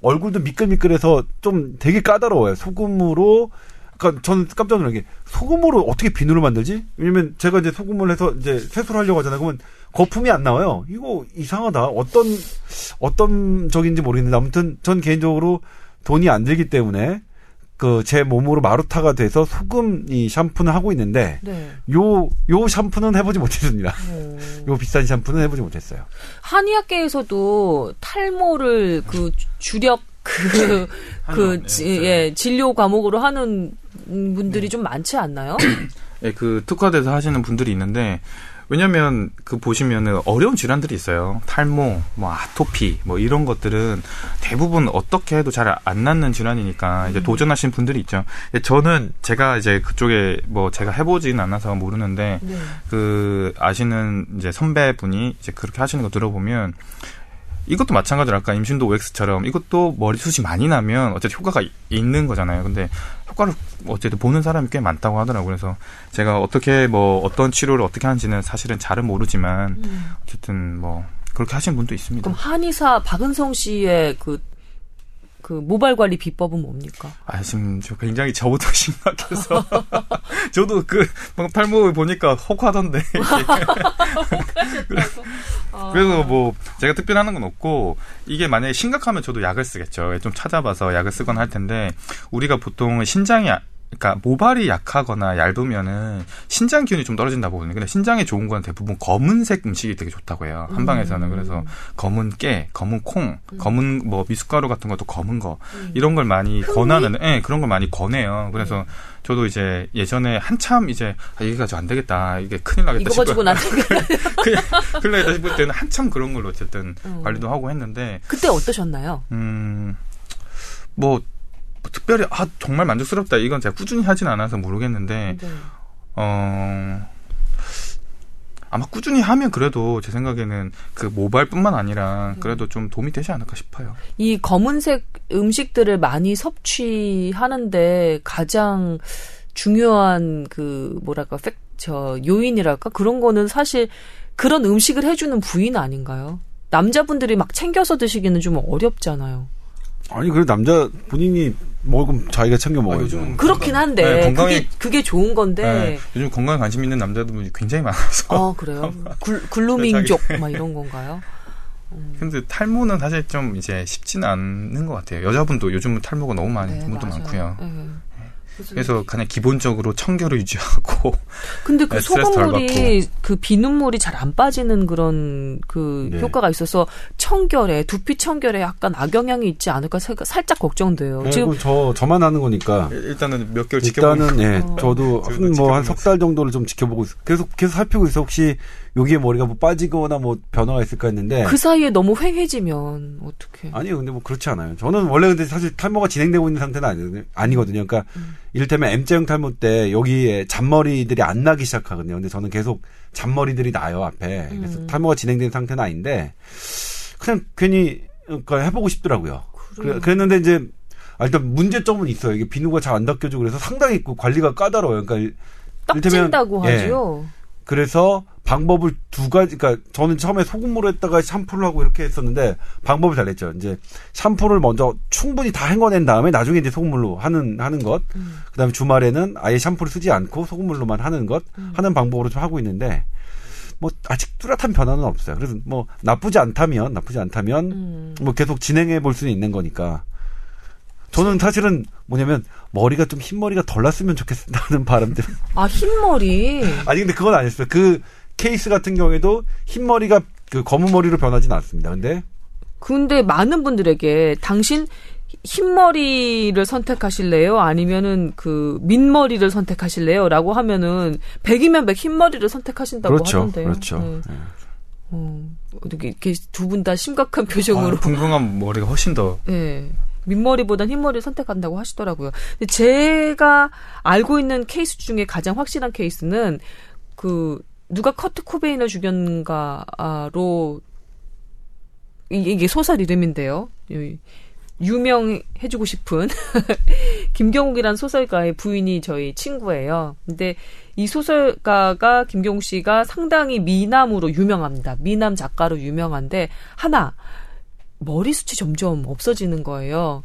얼굴도 미끌미끌해서 좀 되게 까다로워요. 소금으로 그러니까 저는 깜짝 놀란 게 소금으로 어떻게 비누를 만들지? 왜냐면 제가 이제 소금을 해서 이제 세수를 하려고 하잖아요. 그러면 거품이 안 나와요. 이거 이상하다. 어떤 어떤 적인지 모르겠는데 아무튼 전 개인적으로 돈이 안 들기 때문에 그 제 몸으로 마루타가 돼서 소금 이 샴푸는 하고 있는데 네. 요요 샴푸는 해보지 못했습니다. 어. 요 비싼 샴푸는 해보지 못했어요. 한의학계에서도 탈모를 그 주력 그, 그, 지- 네. 예, 진료 과목으로 하는 분들이 좀 많지 않나요? 예, 그 특화돼서 하시는 분들이 있는데 왜냐면 그 보시면은 어려운 질환들이 있어요. 탈모, 뭐 아토피, 뭐 이런 것들은 대부분 어떻게 해도 잘 안 낫는 질환이니까 이제 도전하신 분들이 있죠. 예, 저는 제가 이제 그쪽에 뭐 제가 해보진 않아서 모르는데 네. 그 아시는 이제 선배분이 이제 그렇게 하시는 거 들어보면 이것도 마찬가지로 아까 임신도 OX처럼 이것도 머리숱이 많이 나면 어쨌든 효과가 이- 있는 거잖아요. 근데 효과를 어쨌든 보는 사람이 꽤 많다고 하더라고요. 그래서 제가 어떻게 뭐 어떤 치료를 어떻게 하는지는 사실은 잘은 모르지만 어쨌든 뭐 그렇게 하시는 분도 있습니다. 그럼 한의사 박은성 씨의 그, 그 모발 관리 비법은 뭡니까? 아, 지금 저 굉장히 저부터 심각해서. 저도 그, 막 탈모 보니까 혹하던데. 그래서 뭐, 제가 특별하는 건 없고, 이게 만약에 심각하면 저도 약을 쓰겠죠. 좀 찾아봐서 약을 쓰거나 할 텐데, 우리가 보통 신장이, 아- 그러니까 모발이 약하거나 얇으면은 신장 기운이 좀 떨어진다고 보거든요. 근데 신장에 좋은 건 대부분 검은색 음식이 되게 좋다고 해요. 한방에서는. 그래서 검은 깨, 검은 콩, 검은 뭐 미숫가루 같은 것도 검은 거 이런 걸 많이 권하는, 예, 그런 걸 많이 권해요. 그래서 저도 이제 예전에 한참 이제 아, 이게 가지고 안 되겠다. 이게 큰일 나겠다 이거 가지고 난 큰일 큰일 나겠다 싶을 때는 한참 그런 걸로 어쨌든 음. 관리도 하고 했는데 그때 어떠셨나요? 음, 뭐, 뭐 특별히 아 정말 만족스럽다 이건 제가 꾸준히 하진 않아서 모르겠는데 네. 어 아마 꾸준히 하면 그래도 제 생각에는 그 모발뿐만 아니라 그래도 좀 도움이 되지 않을까 싶어요. 이 검은색 음식들을 많이 섭취하는데 가장 중요한 그 뭐랄까 팩, 저 요인이랄까 그런 거는 사실 그런 음식을 해주는 부인 아닌가요? 남자분들이 막 챙겨서 드시기는 좀 어렵잖아요. 아니 그래 남자 본인이 먹으면 자기가 챙겨 먹어야죠. 요즘은 그렇긴 한데 네, 건강에- 그게 그게 좋은 건데. 네, 요즘 건강에 관심 있는 남자들이 굉장히 많아서. 아 그래요? 글, 글루밍족 막 이런 건가요? 근데 탈모는 사실 좀 이제 쉽지는 않는 것 같아요. 여자분도 요즘은 탈모가 너무 많은 네, 분도 맞아요. 많고요. 네. 그래서 그래서 그냥 기본적으로 청결을 유지하고 근데 그 네, 소금물이 그 비눗물이 잘 안 빠지는 그런 그 네. 효과가 있어서 청결에 두피 청결에 약간 악영향이 있지 않을까 살- 살짝 걱정돼요. 네, 지금 그럼 저 저만 하는 거니까 일단은 몇 개월 지켜보고 일단은 예, 어. 저도 한 뭐 한 석 달 정도를 좀 지켜보고 있어. 계속 계속 살피고 있어. 혹시 여기에 머리가 뭐 빠지거나 뭐 변화가 있을까 했는데 그 사이에 너무 휑해지면 어떻게? 아니요, 근데 뭐 그렇지 않아요. 저는 원래 근데 사실 탈모가 진행되고 있는 상태는 아니거든요. 아니거든요. 그러니까 음. 이를테면 M자형 탈모 때 여기에 잔머리들이 안 나기 시작하거든요. 근데 저는 계속 잔머리들이 나요 앞에. 그래서 음. 탈모가 진행된 상태는 아닌데 그냥 괜히 그러니까 해보고 싶더라고요. 그래, 그랬는데 이제 아, 일단 문제점은 있어요. 이게 비누가 잘 안 닦여지고 그래서 상당히 그 관리가 까다로워요. 그러니까 떡진다고 예. 하죠. 그래서 방법을 두 가지, 그러니까 저는 처음에 소금물로 했다가 샴푸를 하고 이렇게 했었는데 방법을 잘했죠. 이제 샴푸를 먼저 충분히 다 헹궈낸 다음에 나중에 이제 소금물로 하는 하는 것, 음. 그다음에 주말에는 아예 샴푸를 쓰지 않고 소금물로만 하는 것 음. 하는 방법으로 좀 하고 있는데 뭐 아직 뚜렷한 변화는 없어요. 그래서 뭐 나쁘지 않다면 나쁘지 않다면 음. 뭐 계속 진행해 볼 수는 있는 거니까. 저는 사실은 뭐냐면 머리가 좀 흰머리가 덜 났으면 좋겠다는 바람들. 아 흰머리. 아니 근데 그건 아니었어요. 그 케이스 같은 경우에도 흰머리가 그 검은 머리로 변하지는 않습니다. 근데 근데 많은 분들에게 당신 흰머리를 선택하실래요? 아니면은 그 민머리를 선택하실래요? 라고 하면은 백이면 백 흰머리를 선택하신다고 그렇죠, 하던데요. 그렇죠. 네. 예. 어, 이렇게, 이렇게 두 분 다 심각한 표정으로 아, 붕붕한 머리가 훨씬 더 예. 민머리보단 흰머리를 선택한다고 하시더라고요. 근데 제가 알고 있는 케이스 중에 가장 확실한 케이스는 그 누가 커트 코베인을 죽였는가로 이게 소설 이름인데요. 이- 유명해주고 싶은 김경욱이란 소설가의 부인이 저희 친구예요. 근데 이 소설가가 김경욱 씨가 상당히 미남으로 유명합니다. 미남 작가로 유명한데 하나 머리숱이 점점 없어지는 거예요.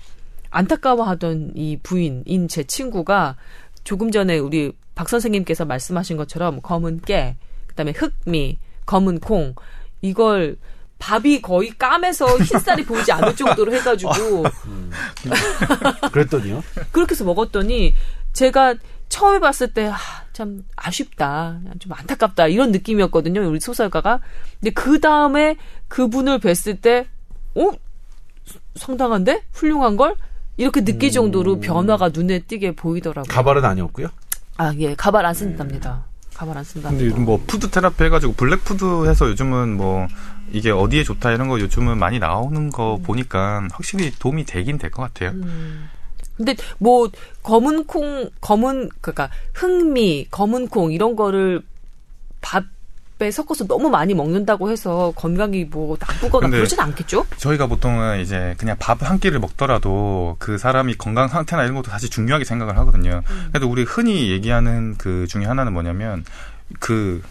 안타까워하던 이 부인인 제 친구가 조금 전에 우리 박 선생님께서 말씀하신 것처럼 검은 깨, 그다음에 흑미, 검은 콩 이걸 밥이 거의 까매서 흰쌀이 보이지 않을 정도로 해가지고 그랬더니요. 그렇게 해서 먹었더니 제가 처음에 봤을 때 참 아쉽다, 좀 안타깝다 이런 느낌이었거든요. 우리 소설가가. 근데 그 다음에 그분을 뵀을 때, 어 상당한데 훌륭한 걸 이렇게 느낄 정도로 변화가 눈에 띄게 보이더라고요. 가발은 아니었고요. 아, 예. 가발 안 쓴답니다. 가발 안 쓴다. 근데 요즘 뭐 food therapy 해가지고 black food 해서 요즘은 뭐 이게 어디에 좋다 이런 거 요즘은 많이 나오는 거 보니까 확실히 도움이 되긴 될 것 같아요. 음. 근데 뭐 검은 콩, 검은 그러니까 흑미, 검은 콩 이런 거를 밥 에 섞어서 너무 많이 먹는다고 해서 건강이 뭐 나쁘거나 그러진 않겠죠? 저희가 보통은 이제 그냥 밥 한 끼를 먹더라도 그 사람이 건강 상태나 이런 것도 사실 중요하게 생각을 하거든요. 그래도 우리 흔히 얘기하는 그 중에 하나는 뭐냐면 그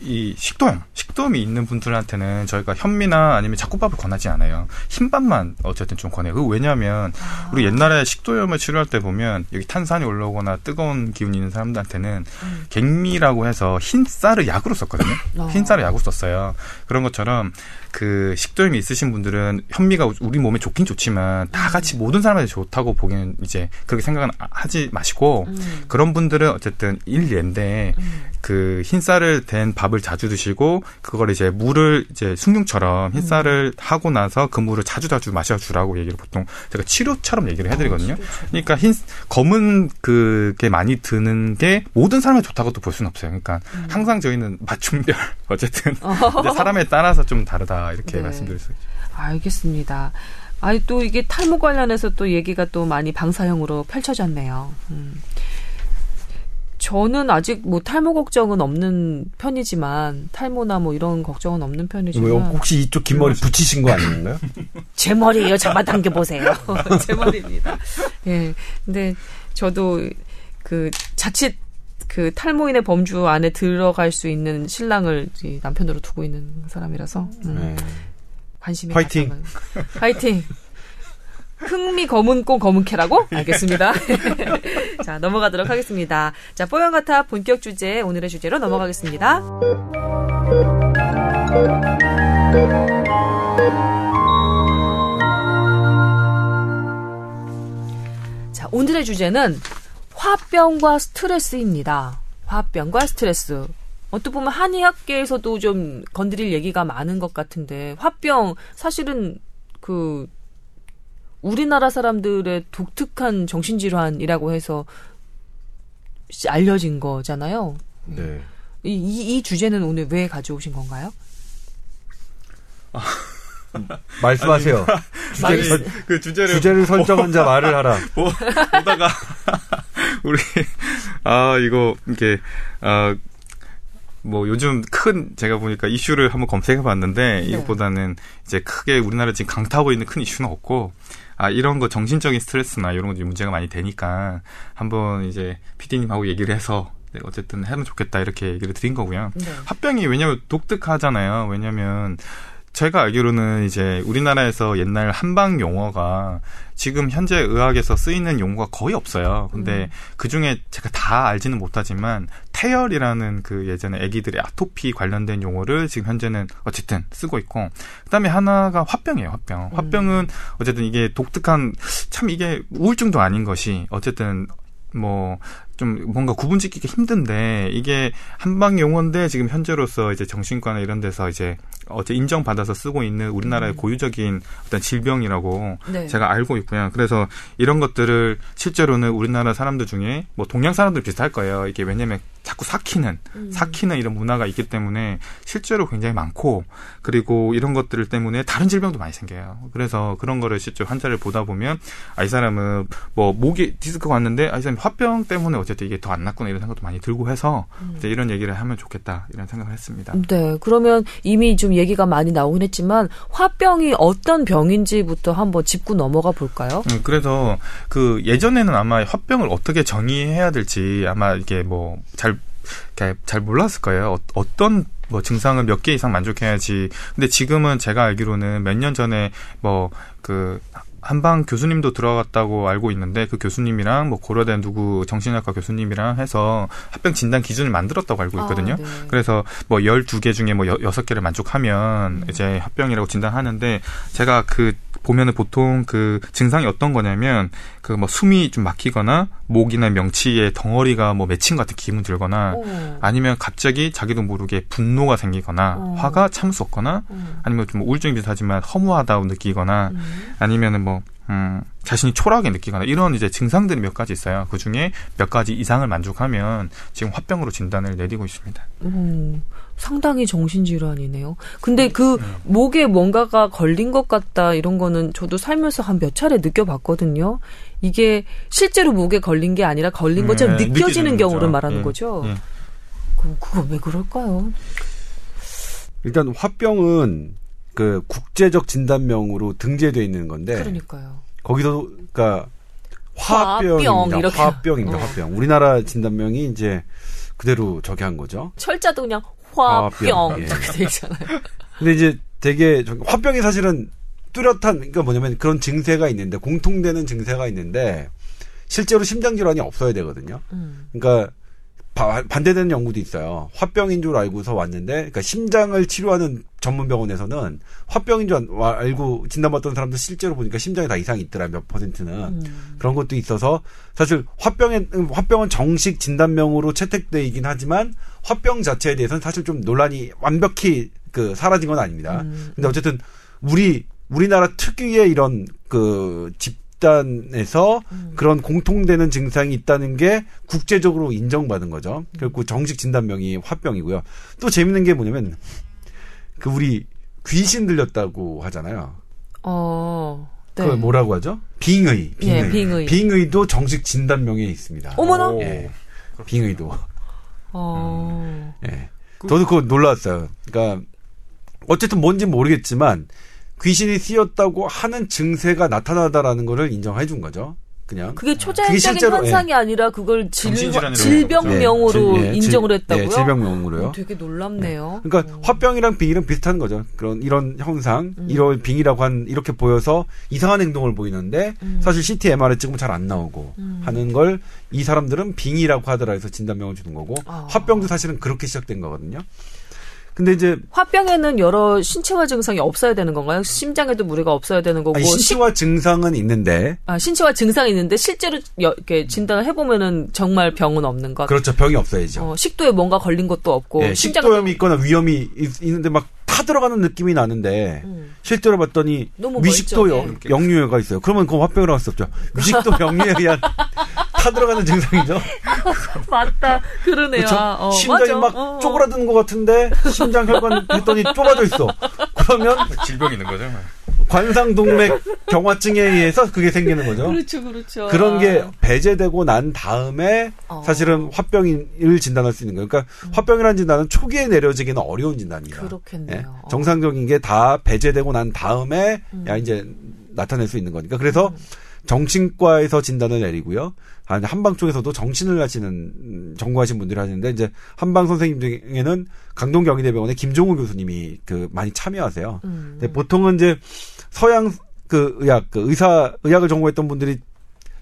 이 식도염, 식도염이 있는 분들한테는 저희가 현미나 아니면 잡곡밥을 권하지 않아요. 흰밥만 어쨌든 좀 권해요. 그 왜냐하면 우리 옛날에 식도염을 치료할 때 보면 여기 탄산이 올라오거나 뜨거운 기운이 있는 사람들한테는 갱미라고 해서 흰 쌀을 약으로 썼거든요. 어. 흰 쌀을 약으로 썼어요. 그런 것처럼 그 식도염이 있으신 분들은 현미가 우리 몸에 좋긴 좋지만 다 같이 모든 사람한테 좋다고 보기는 이제 그렇게 생각은 아- 하지 마시고 음. 그런 분들은 어쨌든 일례인데 그 흰쌀을 된 밥을 자주 드시고 그걸 이제 물을 이제 숭늉처럼 흰쌀을 하고 나서 그 물을 자주 자주 마셔주라고 얘기를 보통 제가 치료처럼 얘기를 해드리거든요. 그러니까 흰 검은 그게 많이 드는 게 모든 사람에 좋다고도 볼 수는 없어요. 그러니까 항상 저희는 맞춤별 어쨌든 사람에 따라서 좀 다르다 이렇게 네. 말씀드릴 수 있죠. 알겠습니다. 아니 또 이게 탈모 관련해서 또 얘기가 또 많이 방사형으로 펼쳐졌네요. 음. 저는 아직 뭐 탈모 걱정은 없는 편이지만 탈모나 뭐 이런 걱정은 없는 편이지만 뭐 혹시 이쪽 긴 머리 붙이신 거 아닌가요? 제 머리예요. 잡아당겨 보세요. 제 머리입니다. 예. 근데 저도 그 자칫 그 탈모인의 범주 안에 들어갈 수 있는 신랑을 이 남편으로 두고 있는 사람이라서 음, 네. 관심이 화이팅. 화이팅. 흥미 검은 꽁 검은 캐라고? 알겠습니다. 자, 넘어가도록 하겠습니다. 자, 뽀얀가타 본격 주제, 오늘의 주제로 넘어가겠습니다. 자, 오늘의 주제는 화병과 스트레스입니다. 화병과 스트레스. 어떻게 보면 한의학계에서도 좀 건드릴 얘기가 많은 것 같은데, 화병, 사실은 그, 우리나라 사람들의 독특한 정신질환이라고 해서 알려진 거잖아요. 네. 이, 이, 이 주제는 오늘 왜 가져오신 건가요? 말씀하세요. 말- 주제를, 설- 그 주제를 주제를 설정한 자 말을 하라. 보, 보다가 우리 아 이거 이게 아 뭐 요즘 큰 제가 보니까 이슈를 한번 검색해 봤는데 이것보다는 이제 크게 우리나라 지금 강타하고 있는 큰 이슈는 없고 아 이런 거 정신적인 스트레스나 이런 거좀 문제가 많이 되니까 한번 이제 PD님하고 얘기를 해서 네, 어쨌든 하면 좋겠다 이렇게 얘기를 드린 거고요. 네. 합병이 왜냐면 독특하잖아요. 왜냐면 제가 알기로는 이제 우리나라에서 옛날 한방 용어가 지금 현재 의학에서 쓰이는 용어가 거의 없어요. 근데 그 중에 제가 다 알지는 못하지만 태열이라는 그 예전에 아기들의 아토피 관련된 용어를 지금 현재는 어쨌든 쓰고 있고 그다음에 하나가 화병이에요. 화병. 화병은 어쨌든 이게 독특한 참 이게 우울증도 아닌 것이 어쨌든 뭐 좀 뭔가 구분 짓기가 힘든데 이게 한방 용어인데 지금 현재로서 이제 정신과나 이런 데서 이제 어제 인정받아서 쓰고 있는 우리나라의 고유적인 어떤 질병이라고 네. 제가 알고 있고요. 그래서 이런 것들을 실제로는 우리나라 사람들 중에 뭐 동양 사람들 비슷할 거예요. 이게 왜냐면 자꾸 삭히는 삭히는 이런 문화가 있기 때문에 실제로 굉장히 많고 그리고 이런 것들 때문에 다른 질병도 많이 생겨요. 그래서 그런 거를 실제 환자를 보다 보면 아 이 사람은 뭐 목이 디스크가 왔는데 아 이 사람이 화병 때문에 어쨌든 이게 더 안 낫구나 이런 생각도 많이 들고 해서 이제 이런 얘기를 하면 좋겠다 이런 생각을 했습니다. 네, 그러면 이미 좀 얘기가 많이 나오긴 했지만 화병이 어떤 병인지부터 한번 짚고 넘어가 볼까요? 음, 그래서 그 예전에는 아마 화병을 어떻게 정의해야 될지 아마 이게 뭐 잘 잘 몰랐을 거예요. 어, 떤뭐 증상을 몇개 이상 만족해야지. 근데 지금은 제가 알기로는 몇 년 전에 뭐그 한방 교수님도 들어갔다고 알고 있는데 그 교수님이랑 뭐 고려대 누구 정신학과 교수님이랑 해서 합병 진단 기준을 만들었다고 알고 있거든요. 아, 네. 그래서 뭐 12개 중에 뭐 여- 여섯 개를 만족하면 이제 합병이라고 진단하는데 제가 그 보면은 보통 그 증상이 어떤 거냐면 그 뭐 숨이 좀 막히거나 목이나 명치에 덩어리가 뭐 맺힌 것 같은 기분 들거나 오. 아니면 갑자기 자기도 모르게 분노가 생기거나 어. 화가 참을 수 없거나 음. 아니면 좀 우울증 비슷하지만 허무하다고 느끼거나 음. 아니면은 뭐뭐 음, 자신이 초라하게 느끼거나 이런 이제 증상들이 몇 가지 있어요. 그 중에 몇 가지 이상을 만족하면 지금 화병으로 진단을 내리고 있습니다. 음, 상당히 정신질환이네요. 근데 그 목에 뭔가가 걸린 것 같다 이런 거는 저도 살면서 한 몇 차례 느껴봤거든요. 이게 실제로 목에 걸린 게 아니라 걸린 것처럼 네, 느껴지는 느껴지는 경우를. 말하는 예. 거죠. 예. 그, 그거 왜 그럴까요? 일단 화병은 그 국제적 진단명으로 등재되어 있는 건데 그러니까요. 거기서 그러니까 화병, 화병입니다. 이렇게. 화병입니다. 어. 화병. 우리나라 진단명이 이제 그대로 저기 한 거죠. 철자도 그냥 화병 예. 이렇게 돼 있잖아요. 근데 이제 되게 저- 화병이 사실은 뚜렷한 그러니까 뭐냐면 그런 증세가 있는데 공통되는 증세가 있는데 실제로 심장 질환이 없어야 되거든요. 음. 그러니까 바- 반대되는 연구도 있어요. 화병인 줄 알고서 왔는데, 그러니까 심장을 치료하는 전문 병원에서는 화병인 줄 알- 알고 진단받던 사람들 실제로 보니까 심장에 다 이상이 있더라 몇 퍼센트는 음. 그런 것도 있어서 사실 화병에 음, 화병은 정식 진단명으로 채택되긴 하지만 화병 자체에 대해서는 사실 좀 논란이 완벽히 그 사라진 건 아닙니다. 음. 근데 어쨌든 우리 우리나라 특유의 이런 그 집 단에서 음. 그런 공통되는 증상이 있다는 게 국제적으로 인정받은 거죠. 그리고 정식 진단명이 화병이고요. 또 재밌는 게 뭐냐면 그 우리 귀신 들렸다고 하잖아요. 어. 네. 그걸 뭐라고 하죠? 빙의. 빙의. 예, 빙의. 빙의도 정식 진단명에 있습니다. 어머나. 예. 빙의도. 어. 예. 저도 그거 놀랐어요. 그러니까 어쨌든 뭔지 모르겠지만 귀신이 쓰였다고 하는 증세가 나타나다라는 거를 인정해 준 거죠. 그냥. 그게 그게 초자연적인 실제로, 현상이 아니라 그걸 질, 질병명으로 예, 질- 인정을 예, 했다고요? 질병명으로요. 어, 되게 놀랍네요. 그러니까 어. 화병이랑 빙이랑 비슷한 거죠. 그런 이런 형상, 음. 이런 빙이라고 한 이렇게 보여서 이상한 행동을 보이는데 음. 사실 CT, MR을 찍으면 잘 안 나오고 음. 하는 걸 이 사람들은 빙이라고 하더라 해서 진단명을 주는 거고 아. 화병도 사실은 그렇게 시작된 거거든요. 근데 이제 화병에는 여러 신체화 증상이 없어야 되는 건가요? 심장에도 무리가 없어야 되는 거고 아니, 신체화 증상은 있는데 아, 신체화 증상이 있는데 실제로 여- 이렇게 진단을 해보면은 정말 병은 없는 것. 그렇죠 병이 없어야죠. 어, 식도에 뭔가 걸린 것도 없고. 예, 심장에도- 식도염이 있거나 위험이 있, 있는데 막 타 들어가는 느낌이 나는데 음. 실제로 봤더니 너무 위식도. 영- 역류가 있어요. 그러면 그건 화병이라고 할수 없죠. 위식도 역류에 의한 타들어가는 증상이죠. 맞다. 그러네요. 그렇죠? 아, 어, 심장이 맞아. 막 어, 어. 쪼그라드는 것 같은데 심장 혈관 했더니 좁아져 있어. 그러면 질병이 있는 거죠. 관상동맥 경화증에 의해서 그게 생기는 거죠. 그렇죠, 그렇죠. 그런 게 아. 배제되고 난 다음에 어. 음. 사실은 화병을 진단할 수 있는 거예요. 그러니까 화병이라는 진단은 초기에 내려지기는 어려운 진단이다. 그렇겠네요. 예? 어. 정상적인 게 다 배제되고 난 다음에 음. 야 이제 나타낼 수 있는 거니까. 그래서 정신과에서 진단을 내리고요. 아니, 한방 쪽에서도 정신을 하시는 음, 전공하신 분들이 하시는데 이제 한방 선생님 중에는 강동 경희대병원의 김종우 교수님이 그 많이 참여하세요. 음. 근데 보통은 이제 서양 그 의학 그 의사 의학을 전공했던 분들이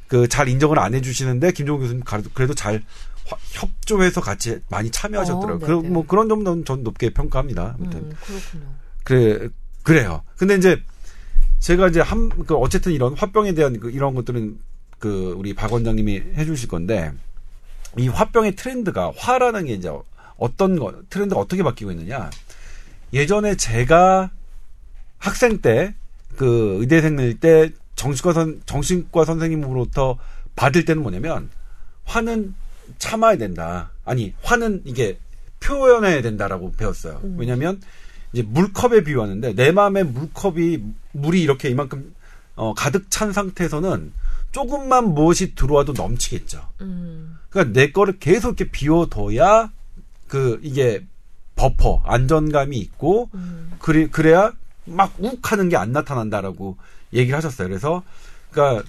그 잘 인정을 안 해주시는데 김종우 교수님 그래도 잘 화- 협조해서 같이 많이 참여하셨더라고요. 어, 그럼 네네. 뭐 그런 점은 전 높게 평가합니다. 아무튼 음, 그렇군요. 그래 그래요. 근데 이제 제가 이제 한 그 어쨌든 이런 화병에 대한 그 이런 것들은 그 우리 박 원장님이 해주실 건데 이 화병의 트렌드가 화라는 게 이제 어떤 거 트렌드가 어떻게 바뀌고 있느냐. 예전에 제가 학생 때 그 의대생일 때 정신과 선 정신과 선생님으로부터 받을 때는 뭐냐면 화는 참아야 된다. 아니 화는 이게 표현해야 된다라고 배웠어요. 음. 왜냐하면 이제 물컵에 비유하는데 내 마음의 물컵이 물이 이렇게 이만큼 어, 가득 찬 상태에서는 조금만 무엇이 들어와도 넘치겠죠. 음, 그러니까 내 거를 계속 이렇게 비워둬야 그 이게 버퍼 안전감이 있고 음, 그래 그래야 막 욱하는 게 안 나타난다라고 얘기를 하셨어요. 그래서 그러니까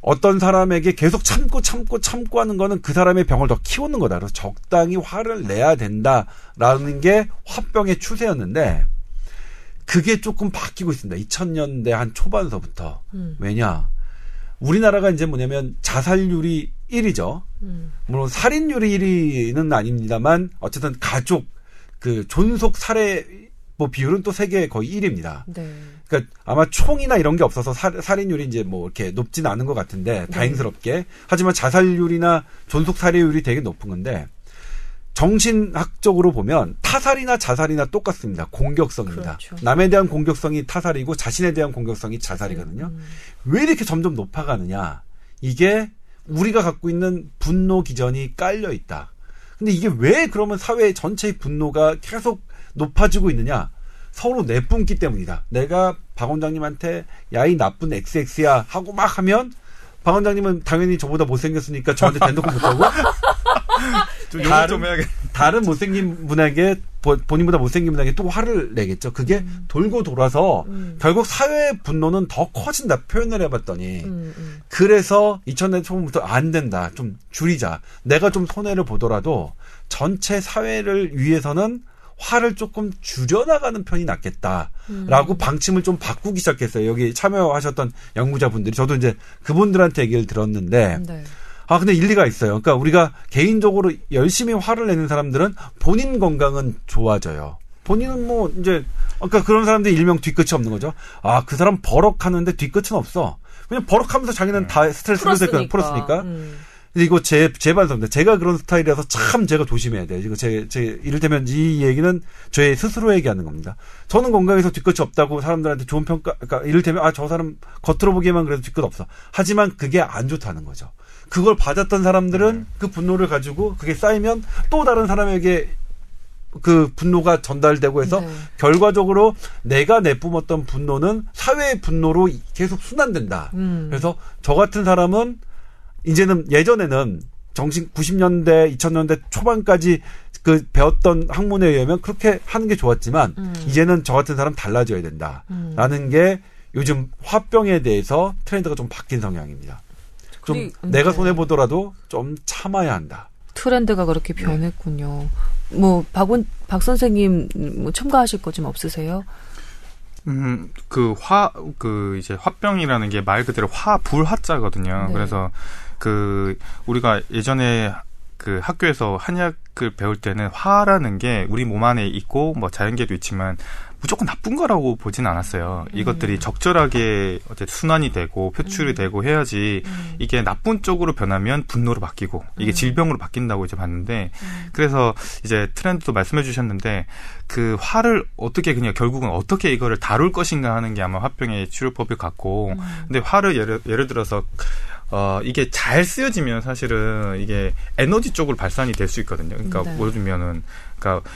어떤 사람에게 계속 참고 참고 참고 하는 거는 그 사람의 병을 더 키우는 거다. 그래서 적당히 화를 내야 된다라는 게 화병의 추세였는데 그게 조금 바뀌고 있습니다. 2000년대 한 초반서부터. 음, 왜냐? 우리나라가 이제 뭐냐면 자살률이 1위죠. 음, 물론 살인율이 1위는 아닙니다만 어쨌든 가족 그 존속 살해 뭐 비율은 또 세계 거의 1위입니다. 네. 그러니까 아마 총이나 이런 게 없어서 살, 살인율이 이제 뭐 이렇게 높지는 않은 것 같은데 다행스럽게 하지만 자살률이나 존속 살해율이 되게 높은 건데 정신학적으로 보면 타살이나 자살이나 똑같습니다. 공격성입니다. 그렇죠. 남에 대한 공격성이 타살이고 자신에 대한 공격성이 자살이거든요. 음. 왜 이렇게 점점 높아가느냐? 이게 우리가 갖고 있는 분노 기전이 깔려 있다. 근데 이게 왜 그러면 사회 전체의 분노가 계속 높아지고 있느냐? 서로 내뿜기 때문이다. 내가 박 원장님한테 야 이 나쁜 XX야 하고 막 하면 박 원장님은 당연히 저보다 못생겼으니까 저한테 대놓고 못하고 좀 다른- 좀. 다른 못생긴 분에게 보- 본인보다 못생긴 분에게 또 화를 내겠죠. 그게 돌고 돌아서 음. 결국 사회의 분노는 더 커진다. 표현을 해봤더니 음, 음. 그래서 2000년 초반부터 안 된다. 좀 줄이자. 내가 좀 손해를 보더라도 전체 사회를 위해서는 화를 조금 줄여나가는 편이 낫겠다라고 방침을 좀 바꾸기 시작했어요. 여기 참여하셨던 연구자분들이 저도 이제 그분들한테 얘기를 들었는데 네. 아 근데 일리가 있어요. 그러니까 우리가 개인적으로 열심히 화를 내는 사람들은 본인 건강은 좋아져요. 본인은 뭐 이제 그러니까 그런 사람들이 일명 뒤끝이 없는 거죠. 아 그 사람 버럭하는데 뒤끝은 없어. 그냥 버럭하면서 자기는 다 스트레스를 풀었으니까. 풀었으니까. 음. 근데 이거 제, 제 반성입니다. 제가 그런 스타일이라서 참 제가 조심해야 돼요. 이거 제, 제, 이를테면 이 얘기는 저의 스스로에게 하는 겁니다. 저는 건강해서 뒤끝이 없다고 사람들한테 좋은 평가, 그러니까 이를테면, 아, 저 사람 겉으로 보기에만 그래도 뒤끝 없어. 하지만 그게 안 좋다는 거죠. 그걸 받았던 사람들은 그 분노를 가지고 그게 쌓이면 또 다른 사람에게 그 분노가 전달되고 해서 네. 결과적으로 내가 내뿜었던 분노는 사회의 분노로 계속 순환된다. 음. 그래서 저 같은 사람은 이제는 예전에는 정신 90년대, 2000년대 초반까지 그 배웠던 학문에 의하면 그렇게 하는 게 좋았지만 음. 이제는 저 같은 사람 달라져야 된다라는 게 요즘 화병에 대해서 트렌드가 좀 바뀐 성향입니다. 좀 그리- 내가 네. 손해 보더라도 좀 참아야 한다. 트렌드가 그렇게 네. 변했군요. 뭐 박원 박 선생님 뭐 첨가하실 거 좀 없으세요? 음, 그 화, 그 이제 화병이라는 게 말 그대로 화, 불 화자거든요. 네. 그래서 그 우리가 예전에 그 학교에서 한약을 배울 때는 화라는 게 우리 몸 안에 있고 뭐 자연계도 있지만 무조건 나쁜 거라고 보진 않았어요. 이것들이 적절하게 어째 순환이 되고 표출이 되고 해야지 이게 나쁜 쪽으로 변하면 분노로 바뀌고 이게 질병으로 바뀐다고 이제 봤는데 그래서 이제 트렌드도 말씀해 주셨는데 그 화를 어떻게 그냥 결국은 어떻게 이거를 다룰 것인가 하는 게 아마 화병의 치료법일 것 같고 근데 화를 예를 예를 들어서 어, 이게 잘 쓰여지면 사실은 이게 에너지 쪽으로 발산이 될 수 있거든요. 그러니까 네. 예를 들면은, 그러니까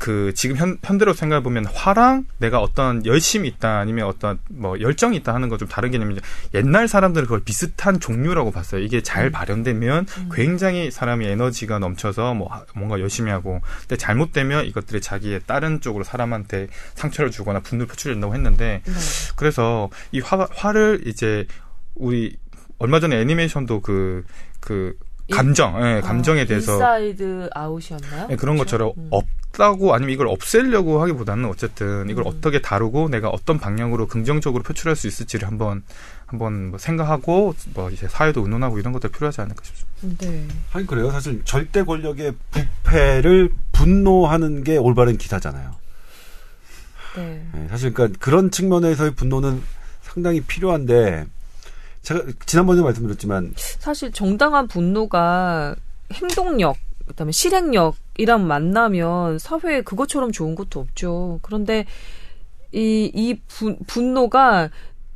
그 지금 현, 현대로 생각해 보면 화랑 내가 어떤 열심이 있다 아니면 어떤 뭐 열정이 있다 하는 거 좀 다른 개념이죠. 옛날 사람들은 그걸 비슷한 종류라고 봤어요. 이게 잘 음. 발현되면 굉장히 사람이 에너지가 넘쳐서 뭐 하- 뭔가 열심히 하고 근데 잘못되면 이것들이 자기의 다른 쪽으로 사람한테 상처를 주거나 분노를 표출된다고 했는데 네. 그래서 이 화, 화를 이제 우리 얼마 전에 애니메이션도 그, 그, 이- 감정, 예, 감정에 어, 대해서 Inside Out이었나요? 예, 그런 그렇죠? 것처럼 음. 없다고 아니면 이걸 없애려고 하기보다는 어쨌든 이걸 음. 어떻게 다루고 내가 어떤 방향으로 긍정적으로 표출할 수 있을지를 한번 한번 뭐 생각하고 뭐 이제 사회도 의논하고 이런 것도 필요하지 않을까 싶습니다. 네. 아니 그래요. 사실 절대 권력의 부패를 분노하는 게 올바른 기사잖아요. 네. 예, 사실 그러니까 그런 측면에서의 분노는 상당히 필요한데 제가 지난번에 말씀드렸지만 사실 정당한 분노가 행동력, 그다음에 실행력 이랑 만나면 사회에 그것처럼 좋은 것도 없죠. 그런데 이, 이 분, 분노가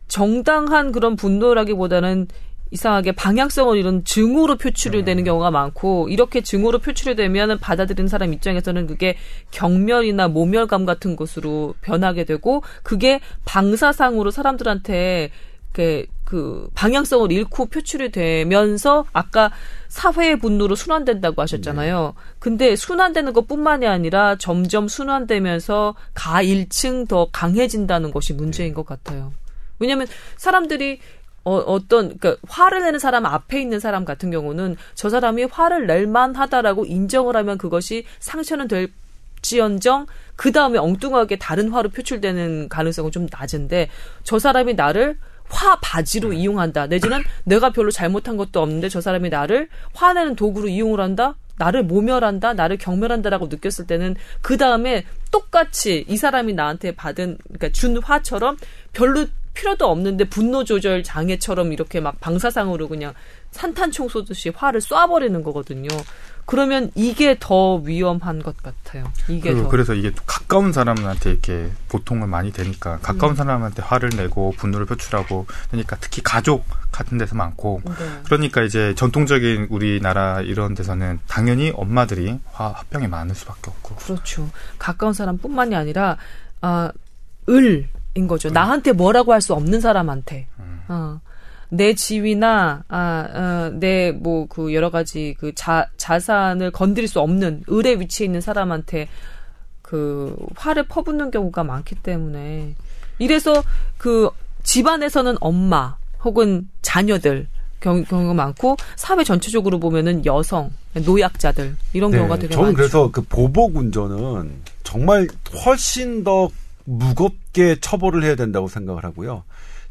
정당한 그런 분노라기보다는 이상하게 방향성을 잃은 증오로 표출이 되는 경우가 많고 이렇게 증오로 표출이 되면 받아들이는 사람 입장에서는 그게 경멸이나 모멸감 같은 것으로 변하게 되고 그게 방사상으로 사람들한테 그, 그 방향성을 잃고 표출이 되면서 아까 사회의 분노로 순환된다고 하셨잖아요. 근데 순환되는 것뿐만이 아니라 점점 순환되면서 가일층 더 강해진다는 것이 문제인 것 같아요. 왜냐하면 사람들이 어, 어떤, 그니까, 화를 내는 사람 앞에 있는 사람 같은 경우는 저 사람이 화를 낼 만하다라고 인정을 하면 그것이 상처는 될지언정, 그 다음에 엉뚱하게 다른 화로 표출되는 가능성은 좀 낮은데, 저 사람이 나를 화 바지로 이용한다. 내지는 내가 별로 잘못한 것도 없는데 저 사람이 나를 화내는 도구로 이용을 한다? 나를 모멸한다? 나를 경멸한다라고 느꼈을 때는 그 다음에 똑같이 이 사람이 나한테 받은, 그러니까 준 화처럼 별로 필요도 없는데 분노 조절 장애처럼 이렇게 막 방사상으로 그냥 산탄총 쏘듯이 화를 쏴버리는 거거든요. 그러면 이게 더 위험한 것 같아요. 이게 더. 그래서 이게 가까운 사람한테 이렇게 보통은 많이 되니까 가까운 음. 사람한테 화를 내고 분노를 표출하고 그러니까 특히 가족 같은 데서 많고 네. 그러니까 이제 전통적인 우리나라 이런 데서는 당연히 엄마들이 화, 화병이 많을 수밖에 없고 그렇죠. 가까운 사람뿐만이 아니라 아, 을인 거죠. 나한테 뭐라고 할 수 없는 사람한테. 음. 어. 내 지위나 아, 어, 내뭐 그 여러 가지 그 자, 자산을 건드릴 수 없는 을의 위치에 있는 사람한테 그 화를 퍼붓는 경우가 많기 때문에 이래서 그 집안에서는 엄마 혹은 자녀들 경, 경우가 많고 사회 전체적으로 보면은 여성 노약자들 이런 경우가 되게 네, 저는 많죠. 그래서 그 보복 운전은 정말 훨씬 더 무겁게 처벌을 해야 된다고 생각을 하고요.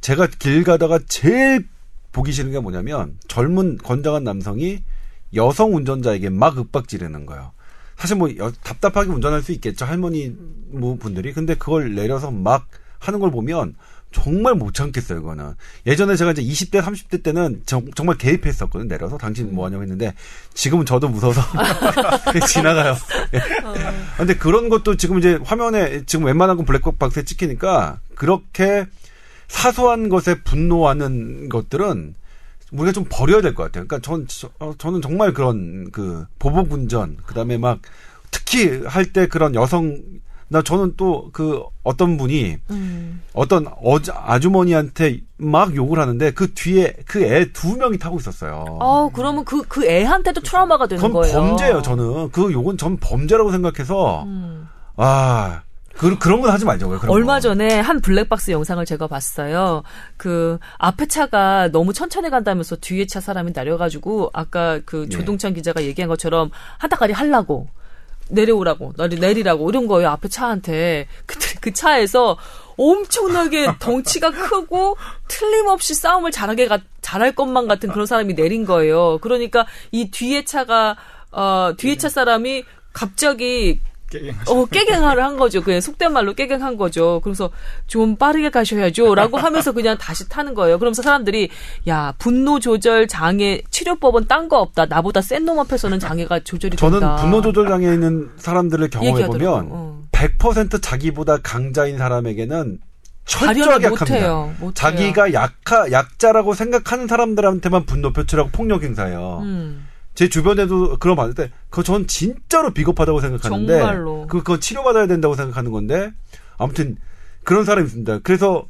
제가 길 가다가 제일 보기 싫은 게 뭐냐면 젊은 건장한 남성이 여성 운전자에게 막 윽박 지르는 거예요. 사실 뭐 여- 답답하게 운전할 수 있겠죠 할머니 뭐 분들이. 근데 그걸 내려서 막 하는 걸 보면 정말 못 참겠어요 그거는. 예전에 제가 이제 20대 30대 때는 정, 말 개입했었거든 내려서. 당신 뭐 하냐고 했는데 지금은 저도 무서워서 지나가요. 예. 근데 그런 것도 지금 이제 화면에 지금 웬만한 건 블랙박스에 찍히니까 그렇게 사소한 것에 분노하는 것들은 우리가 좀 버려야 될 것 같아요. 그러니까 전 저, 어, 저는 정말 그런 그 보복 운전 그다음에 막 특히 할 때 그런 여성 나 저는 또 그 어떤 분이 음. 어떤 어 아주머니한테 막 욕을 하는데 그 뒤에 그 애 두 명이 타고 있었어요. 어, 그러면 그, 그 애한테도 트라우마가 되는 그건 거예요. 범죄예요. 저는 그 욕은 전 범죄라고 생각해서 음. 아 그, 그런 건 하지 말자고요. 얼마 거. 전에 한 블랙박스 영상을 제가 봤어요. 그 앞에 차가 너무 천천히 간다면서 뒤에 차 사람이 내려가지고 아까 그 네. 조동찬 기자가 얘기한 것처럼 한타까지 하려고 내려오라고 내리, 내리라고 이런 거예요. 앞에 차한테 그때 그 차에서 엄청나게 덩치가 크고 틀림없이 싸움을 잘하게 가, 잘할 것만 같은 그런 사람이 내린 거예요. 그러니까 이 뒤에 차가 어 뒤에 차 사람이 갑자기 어, 깨갱화를 한 거죠. 그냥 속된 말로 깨갱한 거죠. 그래서 좀 빠르게 가셔야죠. 라고 하면서 그냥 다시 타는 거예요. 그러면서 사람들이, 야, 분노 조절 장애 치료법은 딴 거 없다. 나보다 센 놈 앞에서는 장애가 조절이 저는 된다. 분노 조절 장애 있는 사람들을 경험해 보면. 어. 100% 자기보다 강자인 사람에게는 철저하게. 약합니다. 못해요. 자기가 약하 약자라고 생각하는 사람들한테만 분노 표출하고 폭력 행사해요. 음. 제 주변에도 그런 거 봤을 때 그거 전 진짜로 비겁하다고 생각하는데 정말로. 그 그거 치료받아야 된다고 생각하는 건데 아무튼 그런 사람이 있습니다. 그래서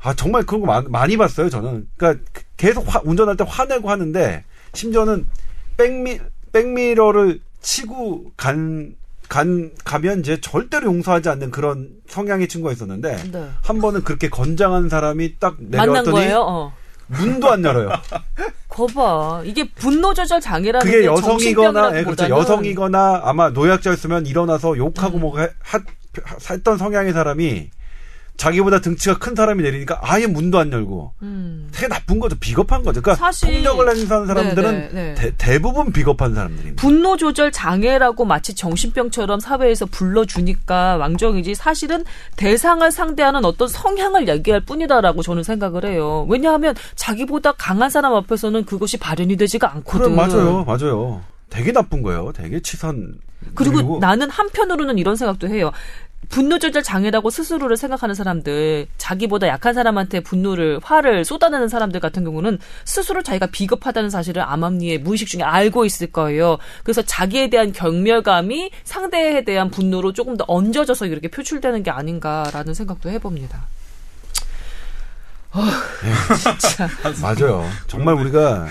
아 정말 그런 거 많, 많이 봤어요 저는. 그러니까 계속 화- 운전할 때 화내고 하는데 심지어는 백미 백미러를 치고 간. 간 가면 이제 절대로 용서하지 않는 그런 성향의 친구가 있었는데 네. 한 번은 그렇게 건장한 사람이 딱 내려왔더니? 어. 문도 안 열어요. 거봐. 이게 분노 조절 장애라는 그게 게 여성이거나 예, 그렇죠. 여성이거나 아마 노약자였으면 일어나서 욕하고 뭐 하, 하, 했던 성향의 사람이 자기보다 등치가 큰 사람이 내리니까 아예 문도 안 열고 음. 되게 나쁜 거죠. 비겁한 거죠. 그러니까 사실- 폭력을 행사하는 사람들은 네, 네, 네. 대, 대부분 비겁한 사람들입니다. 분노 조절 장애라고 마치 정신병처럼 사회에서 불러주니까 왕정이지 사실은 대상을 상대하는 어떤 성향을 얘기할 뿐이다라고 저는 생각을 해요. 왜냐하면 자기보다 강한 사람 앞에서는 그것이 발현이 되지가 않거든. 그래 맞아요. 맞아요. 되게 나쁜 거예요. 되게 치산 그리고 나는 한편으로는 이런 생각도 해요. 분노 조절 장애라고 스스로를 생각하는 사람들, 자기보다 약한 사람한테 분노를, 화를 쏟아내는 사람들 같은 경우는 스스로 자기가 비겁하다는 사실을 암암리에 무의식 중에 알고 있을 거예요. 그래서 자기에 대한 경멸감이 상대에 대한 분노로 조금 더 얹어져서 이렇게 표출되는 게 아닌가라는 생각도 해봅니다. 어, 진짜. 맞아요. 정말 우리가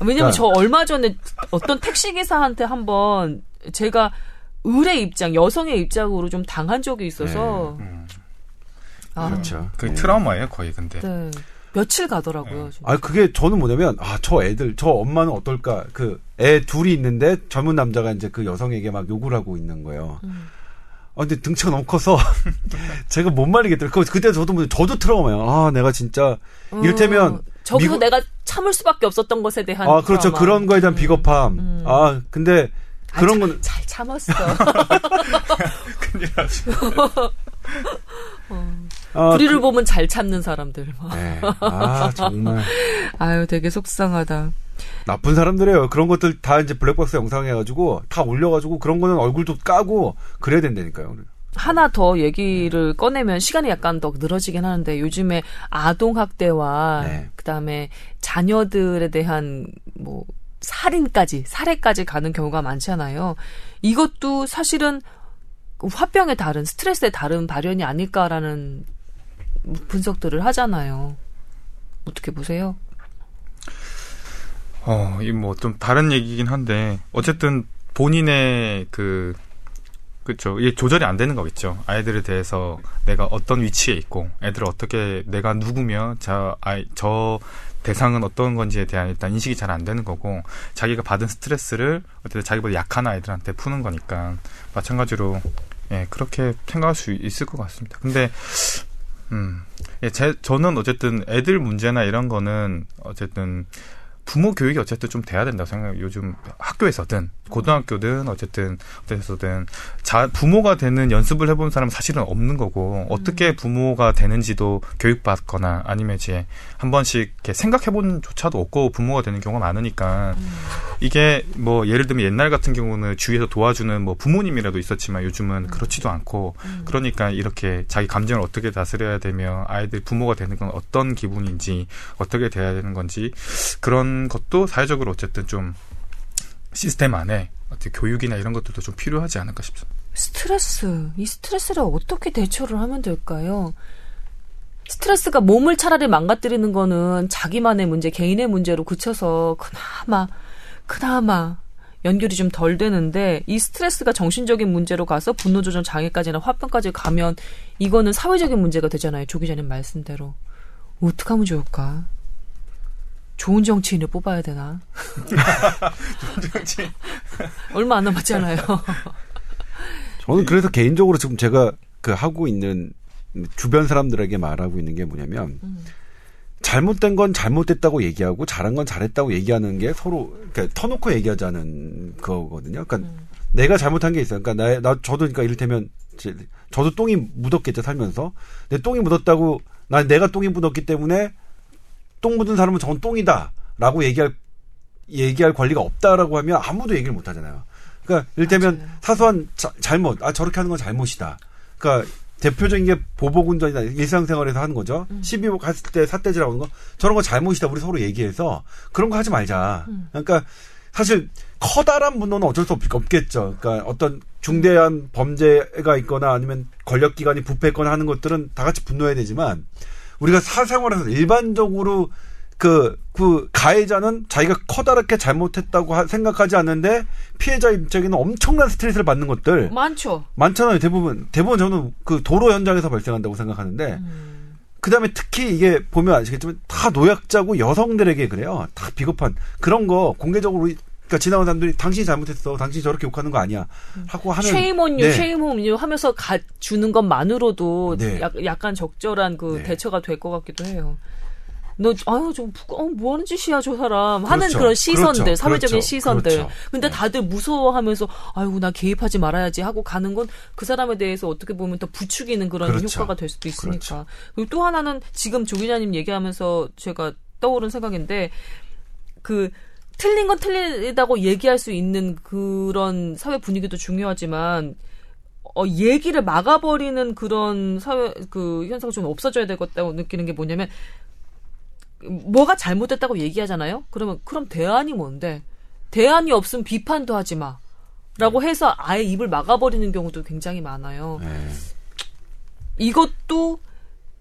왜냐면 그러니까- 저 얼마 전에 어떤 택시 기사한테 한번 제가 을의 입장, 여성의 입장으로 좀 당한 적이 있어서. 음. 아, 그렇죠. 그 네. 트라우마예요 거의 근데. 네. 며칠 가더라고요. 진짜. 아 그게 저는 뭐냐면 아 저 애들 저 엄마는 어떨까 그 애 둘이 있는데 젊은 남자가 이제 그 여성에게 막 욕을 하고 있는 거예요. 음. 아 근데 등치가 너무 커서 제가 못 말리겠더라고요. 그- 그때 저도 뭐- 저도 트라우마예요. 아 내가 진짜 이를테면 어, 저기서 미국- 내가 참을 수밖에 없었던 것에 대한. 아 그렇죠 트라우마. 그런 거에 대한 비겁함. 음. 아 근데 아, 그런 참- 거는 잘 참았어. 큰일 나죠. 아, 불의를 보면 잘 참는 사람들. 그- 네. 아 정말 아유, 되게 속상하다. 나쁜 사람들이에요. 그런 것들 다 이제 블랙박스 영상 해가지고 다 올려가지고 그런 거는 얼굴도 까고 그래야 된다니까요. 하나 더 얘기를 꺼내면 시간이 약간 더 늘어지긴 하는데 요즘에 아동 학대와 네. 그다음에 자녀들에 대한 뭐 살인까지 살해까지 가는 경우가 많잖아요. 이것도 사실은 화병의 다른 스트레스의 다른 발현이 아닐까라는 분석들을 하잖아요. 어떻게 보세요? 어, 이 뭐 좀 다른 얘기긴 한데 어쨌든 본인의 그 그렇죠. 이게 조절이 안 되는 거겠죠. 아이들에 대해서 내가 어떤 위치에 있고 애들을 어떻게 내가 누구며 저 아이 저 대상은 어떤 건지에 대한 일단 인식이 잘 안 되는 거고 자기가 받은 스트레스를 어쨌든 자기보다 약한 아이들한테 푸는 거니까 마찬가지로 예 그렇게 생각할 수 있을 것 같습니다. 근데 음, 예, 제, 저는 어쨌든 애들 문제나 이런 거는 어쨌든 부모 교육이 어쨌든 좀 돼야 된다고 생각해요. 요즘 학교에서든 고등학교든 어쨌든 어디서든. 자 부모가 되는 연습을 해본 사람은 사실은 없는 거고 어떻게 부모가 되는지도 교육받거나 아니면 이제 한 번씩 이렇게 생각해본 조차도 없고 부모가 되는 경우가 많으니까 이게 뭐 예를 들면 옛날 같은 경우는 주위에서 도와주는 뭐 부모님이라도 있었지만 요즘은 그렇지도 않고 그러니까 이렇게 자기 감정을 어떻게 다스려야 되며 아이들 부모가 되는 건 어떤 기분인지 어떻게 돼야 되는 건지 그런 것도 사회적으로 어쨌든 좀 시스템 안에 어떻게 교육이나 이런 것들도 좀 필요하지 않을까 싶습니다. 스트레스, 이 스트레스를 어떻게 대처를 하면 될까요? 스트레스가 몸을 차라리 망가뜨리는 거는 자기만의 문제, 개인의 문제로 그쳐서 그나마, 그나마 연결이 좀 덜 되는데 이 스트레스가 정신적인 문제로 가서 분노 조절 장애까지나 화병까지 가면 이거는 사회적인 문제가 되잖아요. 조 기자님 말씀대로. 어떻게 하면 좋을까? 좋은 정치인을 뽑아야 되나? 얼마 안 남았잖아요. 저는 그래서 개인적으로 지금 제가 그 하고 있는 주변 사람들에게 말하고 있는 게 뭐냐면 잘못된 건 잘못됐다고 얘기하고 잘한 건 잘했다고 얘기하는 게 서로 그러니까 터놓고 얘기하자는 거거든요. 그러니까 내가 잘못한 게 있어요. 그러니까 나, 나 저도 그러니까 이를테면 제- 저도 똥이 묻었겠죠 살면서. 내 똥이 묻었다고 난 내가 똥이 묻었기 때문에 똥 묻은 사람은 저건 똥이다 라고 얘기할 얘기할 권리가 없다라고 하면 아무도 얘기를 못 하잖아요. 그러니까 이를테면 맞아요. 사소한 자- 잘못, 아 저렇게 하는 건 잘못이다. 그러니까 대표적인 게 보복운전이나 일상생활에서 하는 거죠. 시비 갔을 때 삿대질하고 하는 거 저런 거 잘못이다. 우리 서로 얘기해서 그런 거 하지 말자. 그러니까 사실 커다란 분노는 어쩔 수 없, 없겠죠. 그러니까 어떤 중대한 범죄가 있거나 아니면 권력기관이 부패했거나 하는 것들은 다 같이 분노해야 되지만 우리가 사생활에서 일반적으로 그, 그, 가해자는 자기가 커다랗게 잘못했다고 하- 생각하지 않는데 피해자 입장에는 엄청난 스트레스를 받는 것들 많죠. 많잖아요. 대부분. 대부분 저는 그 도로 현장에서 발생한다고 생각하는데 그 다음에 특히 이게 보면 아시겠지만 다 노약자고 여성들에게 그래요. 다 비겁한 그런 거 공개적으로 그러니까 지나가는 사람들이 당신이 잘못했어. 당신이 저렇게 욕하는 거 아니야. 하고 하는 쉐임 온유, 네. 하면서 가, 주는 것만으로도 네. 약, 약간 적절한 그 네. 대처가 될 것 같기도 해요. 너, 아유, 좀, 부끄- 어, 뭐 하는 짓이야, 저 사람. 하는 그렇죠. 그런 시선들, 그렇죠. 사회적인 그렇죠. 시선들. 그렇죠. 근데 네. 다들 무서워하면서, 아이고, 나 개입하지 말아야지 하고 가는 건 그 사람에 대해서 어떻게 보면 더 부추기는 그런 그렇죠. 효과가 될 수도 있으니까. 그렇죠. 그리고 또 하나는 지금 조 기자님 얘기하면서 제가 떠오른 생각인데, 그, 틀린 건 틀리다고 얘기할 수 있는 그런 사회 분위기도 중요하지만, 어, 얘기를 막아버리는 그런 사회, 그, 현상이 좀 없어져야 될 것 같다고 느끼는 게 뭐냐면, 뭐가 잘못됐다고 얘기하잖아요? 그러면, 그럼 대안이 뭔데? 대안이 없으면 비판도 하지 마. 라고 해서 아예 입을 막아버리는 경우도 굉장히 많아요. 네. 이것도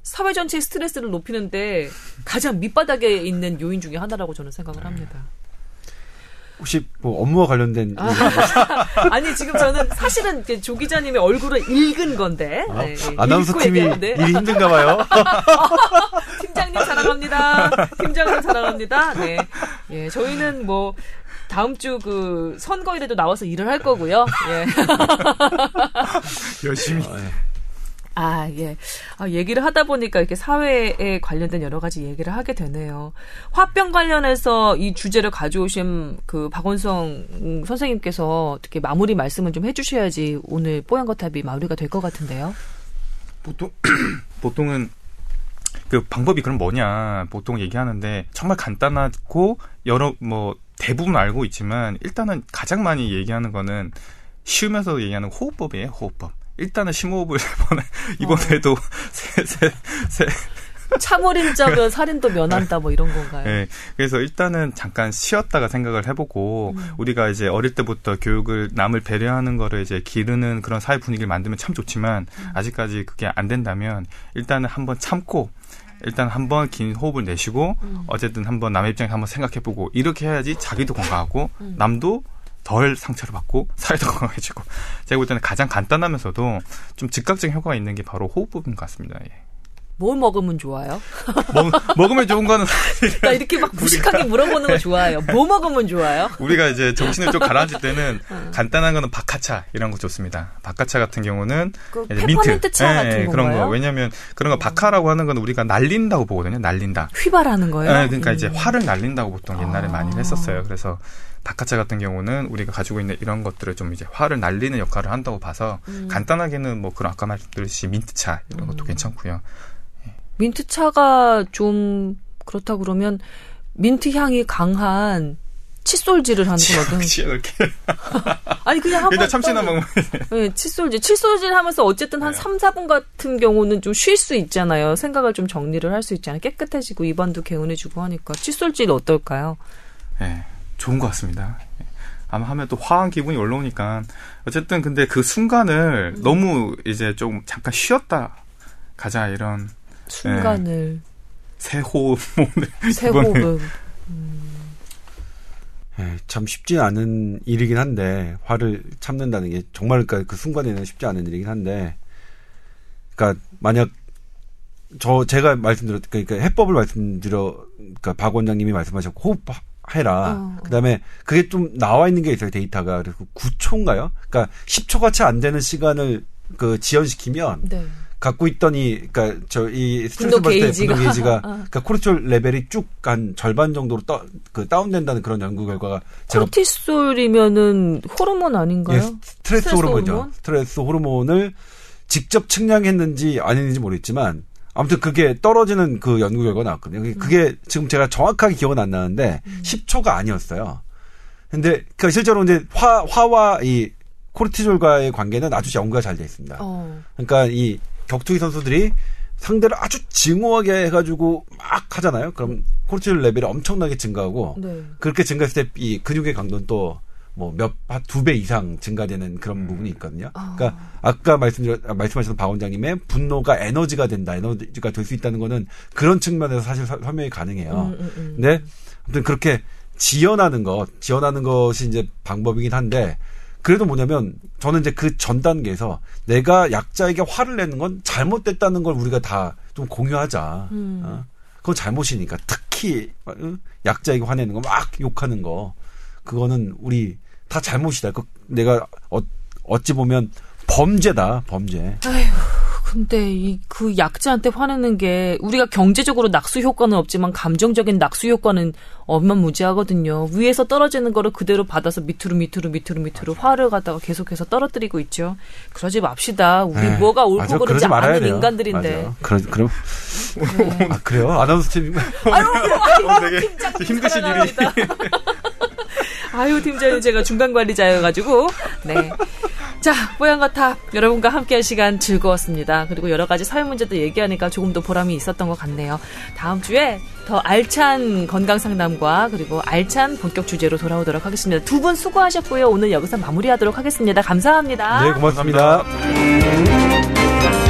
사회 전체의 스트레스를 높이는데 가장 밑바닥에 있는 요인 중에 하나라고 저는 생각을 합니다. 혹시 뭐 업무와 관련된 아니 지금 저는 사실은 조 기자님의 얼굴을 읽은 건데 아, 네, 네. 아나운서 읽고 팀이. 일이 힘든가 봐요. 팀장님 사랑합니다. 팀장님 사랑합니다. 네, 예, 저희는 뭐 다음 주 그 선거일에도 나와서 일을 할 거고요. 예. 열심히. 아, 예. 아, 얘기를 하다 보니까 이렇게 사회에 관련된 여러 가지 얘기를 하게 되네요. 화병 관련해서 이 주제를 가져오신 그 박원성 음, 선생님께서 어떻게 마무리 말씀을 좀 해주셔야지 오늘 뽀얀 거탑이 마무리가 될 것 같은데요. 보통 보통은 그 방법이 그럼 뭐냐 보통 얘기하는데 정말 간단하고 여러 뭐 대부분 알고 있지만 일단은 가장 많이 얘기하는 거는 쉬우면서 얘기하는 호흡법이에요. 호흡법. 일단은 심호흡을 세 번에 이번에도 어. 세세세 참어린자면 살인도 면한다 뭐 이런 건가요? 네, 그래서 일단은 잠깐 쉬었다가 생각을 해보고 음. 우리가 이제 어릴 때부터 교육을 남을 배려하는 거를 이제 기르는 그런 사회 분위기를 만들면 참 좋지만 음. 아직까지 그게 안 된다면 일단은 한번 참고 일단 한번 긴 호흡을 내쉬고 음. 어쨌든 한번 남의 입장에서 한번 생각해보고 이렇게 해야지 자기도 건강하고 음. 남도 덜 상처를 받고 사회도 건강해지고 제가 볼 때는 가장 간단하면서도 좀 즉각적인 효과가 있는 게 바로 호흡법인 것 같습니다. 예. 뭘 먹으면 좋아요? 먹, 으면 좋은 거는 나 이렇게 막 무식하게 물어보는 거 좋아해요. 뭐 먹으면 좋아요? 우리가 이제 정신을 좀 가라앉을 때는 어. 간단한 거는 바카차 이런 거 좋습니다. 바카차 같은 경우는 그 민트 차 네, 같은 그런 거. 왜냐면 그런 거 바카라고 하는 건 우리가 날린다고 보거든요. 날린다. 휘발하는 거예요? 네, 그러니까 음. 이제 화를 날린다고 보통 옛날에 아. 많이 했었어요. 그래서 바카차 같은 경우는 우리가 가지고 있는 이런 것들을 좀 이제 화를 날리는 역할을 한다고 봐서 음. 간단하게는 뭐 그런 아까 말씀드렸듯이 민트차 이런 것도 음. 괜찮고요. 민트차가 좀 그렇다 그러면 민트 향이 강한 칫솔질을 하는 거거든. 아니 그냥 한번 일단 참치나 먹으면 네, 칫솔질. 칫솔질 하면서 어쨌든 한 네. 3, 4분 같은 경우는 좀 쉴 수 있잖아요. 생각을 좀 정리를 할 수 있잖아요. 깨끗해지고 입안도 개운해지고 하니까 칫솔질 어떨까요? 네. 좋은 것 같습니다. 아마 하면 또 화한 기분이 올라오니까 어쨌든 근데 그 순간을 음. 너무 이제 좀 잠깐 쉬었다 가자 이런 순간을 네. 새호흡 새 호흡 네, 참 쉽지 않은 일이긴 한데 화를 참는다는 게 정말 그러니까 그 순간에는 쉽지 않은 일이긴 한데 그러니까 만약 저 제가 말씀드렸 그러니까 해법을 말씀드려 그러니까 박 원장님이 말씀하셨고 호흡 해라. 어. 그다음에 그게 좀 나와 있는 게 있어요 데이터가 그래서 9초인가요? 그러니까 10초 같이 안 되는 시간을 그 지연시키면 네. 갖고 있던 이, 그니까, 저, 이 스트레스 받을 때 분노 게이지가, 어. 그니까 코르티솔 레벨이 쭉 한 절반 정도로 떠, 그 다운된다는 그런 연구 결과가. 코르티솔이면은 호르몬 아닌가요? 예, 스트레스, 스트레스 호르몬이죠. 호르몬? 스트레스 호르몬을 직접 측량했는지 아닌지 모르겠지만, 아무튼 그게 떨어지는 그 연구 결과가 나왔거든요. 그게 음. 지금 제가 정확하게 기억은 안 나는데, 음. 10초가 아니었어요. 근데, 그 실제로 이제 화, 화와 이 코르티졸과의 관계는 아주 연구가 잘 돼 있습니다. 어. 그러니까 이 격투기 선수들이 상대를 아주 징후하게 해가지고 막 하잖아요. 그럼 코르티졸 레벨이 엄청나게 증가하고 네. 그렇게 증가했을 때 이 근육의 강도는 또 뭐몇두배 이상 증가되는 그런 음. 부분이 있거든요. 아. 그러니까 아까 말씀드렸 말씀하셨던 박 원장님의 분노가 에너지가 된다, 에너지가 될 수 있다는 거는 그런 측면에서 사실 설명이 가능해요. 음, 음, 음. 근데 아무튼 그렇게 지연하는 것, 지연하는 것이 이제 방법이긴 한데 그래도 뭐냐면 저는 이제 그 전 단계에서 내가 약자에게 화를 내는 건 잘못됐다는 걸 우리가 다 좀 공유하자. 음. 어? 그건 잘못이니까 특히 어? 약자에게 화내는 거 막 욕하는 거 그거는 우리 다 잘못이다. 그 내가 어, 어찌 보면 범죄다 범죄. 아휴. 근데 이 그 약자한테 화내는 게 우리가 경제적으로 낙수 효과는 없지만 감정적인 낙수 효과는 어마무지하거든요. 위에서 떨어지는 거를 그대로 받아서 밑으로 밑으로 밑으로 밑으로 화를 갖다가 계속해서 떨어뜨리고 있죠. 그러지 맙시다. 우리 네. 뭐가 옳고 그러지 않은 돼요. 인간들인데. 그러, 그럼 네. 아 그래요? 아나운서 팀. 아유, 아유, 어, 되게 힘드신 일이. 아유 팀장님 제가 중간 관리자여가지고 네. 자, 뽀얀거탑 여러분과 함께한 시간 즐거웠습니다. 그리고 여러 가지 사회 문제도 얘기하니까 조금 더 보람이 있었던 것 같네요. 다음 주에 더 알찬 건강 상담과 그리고 알찬 본격 주제로 돌아오도록 하겠습니다. 두 분 수고하셨고요. 오늘 여기서 마무리하도록 하겠습니다. 감사합니다. 네, 고맙습니다. 감사합니다.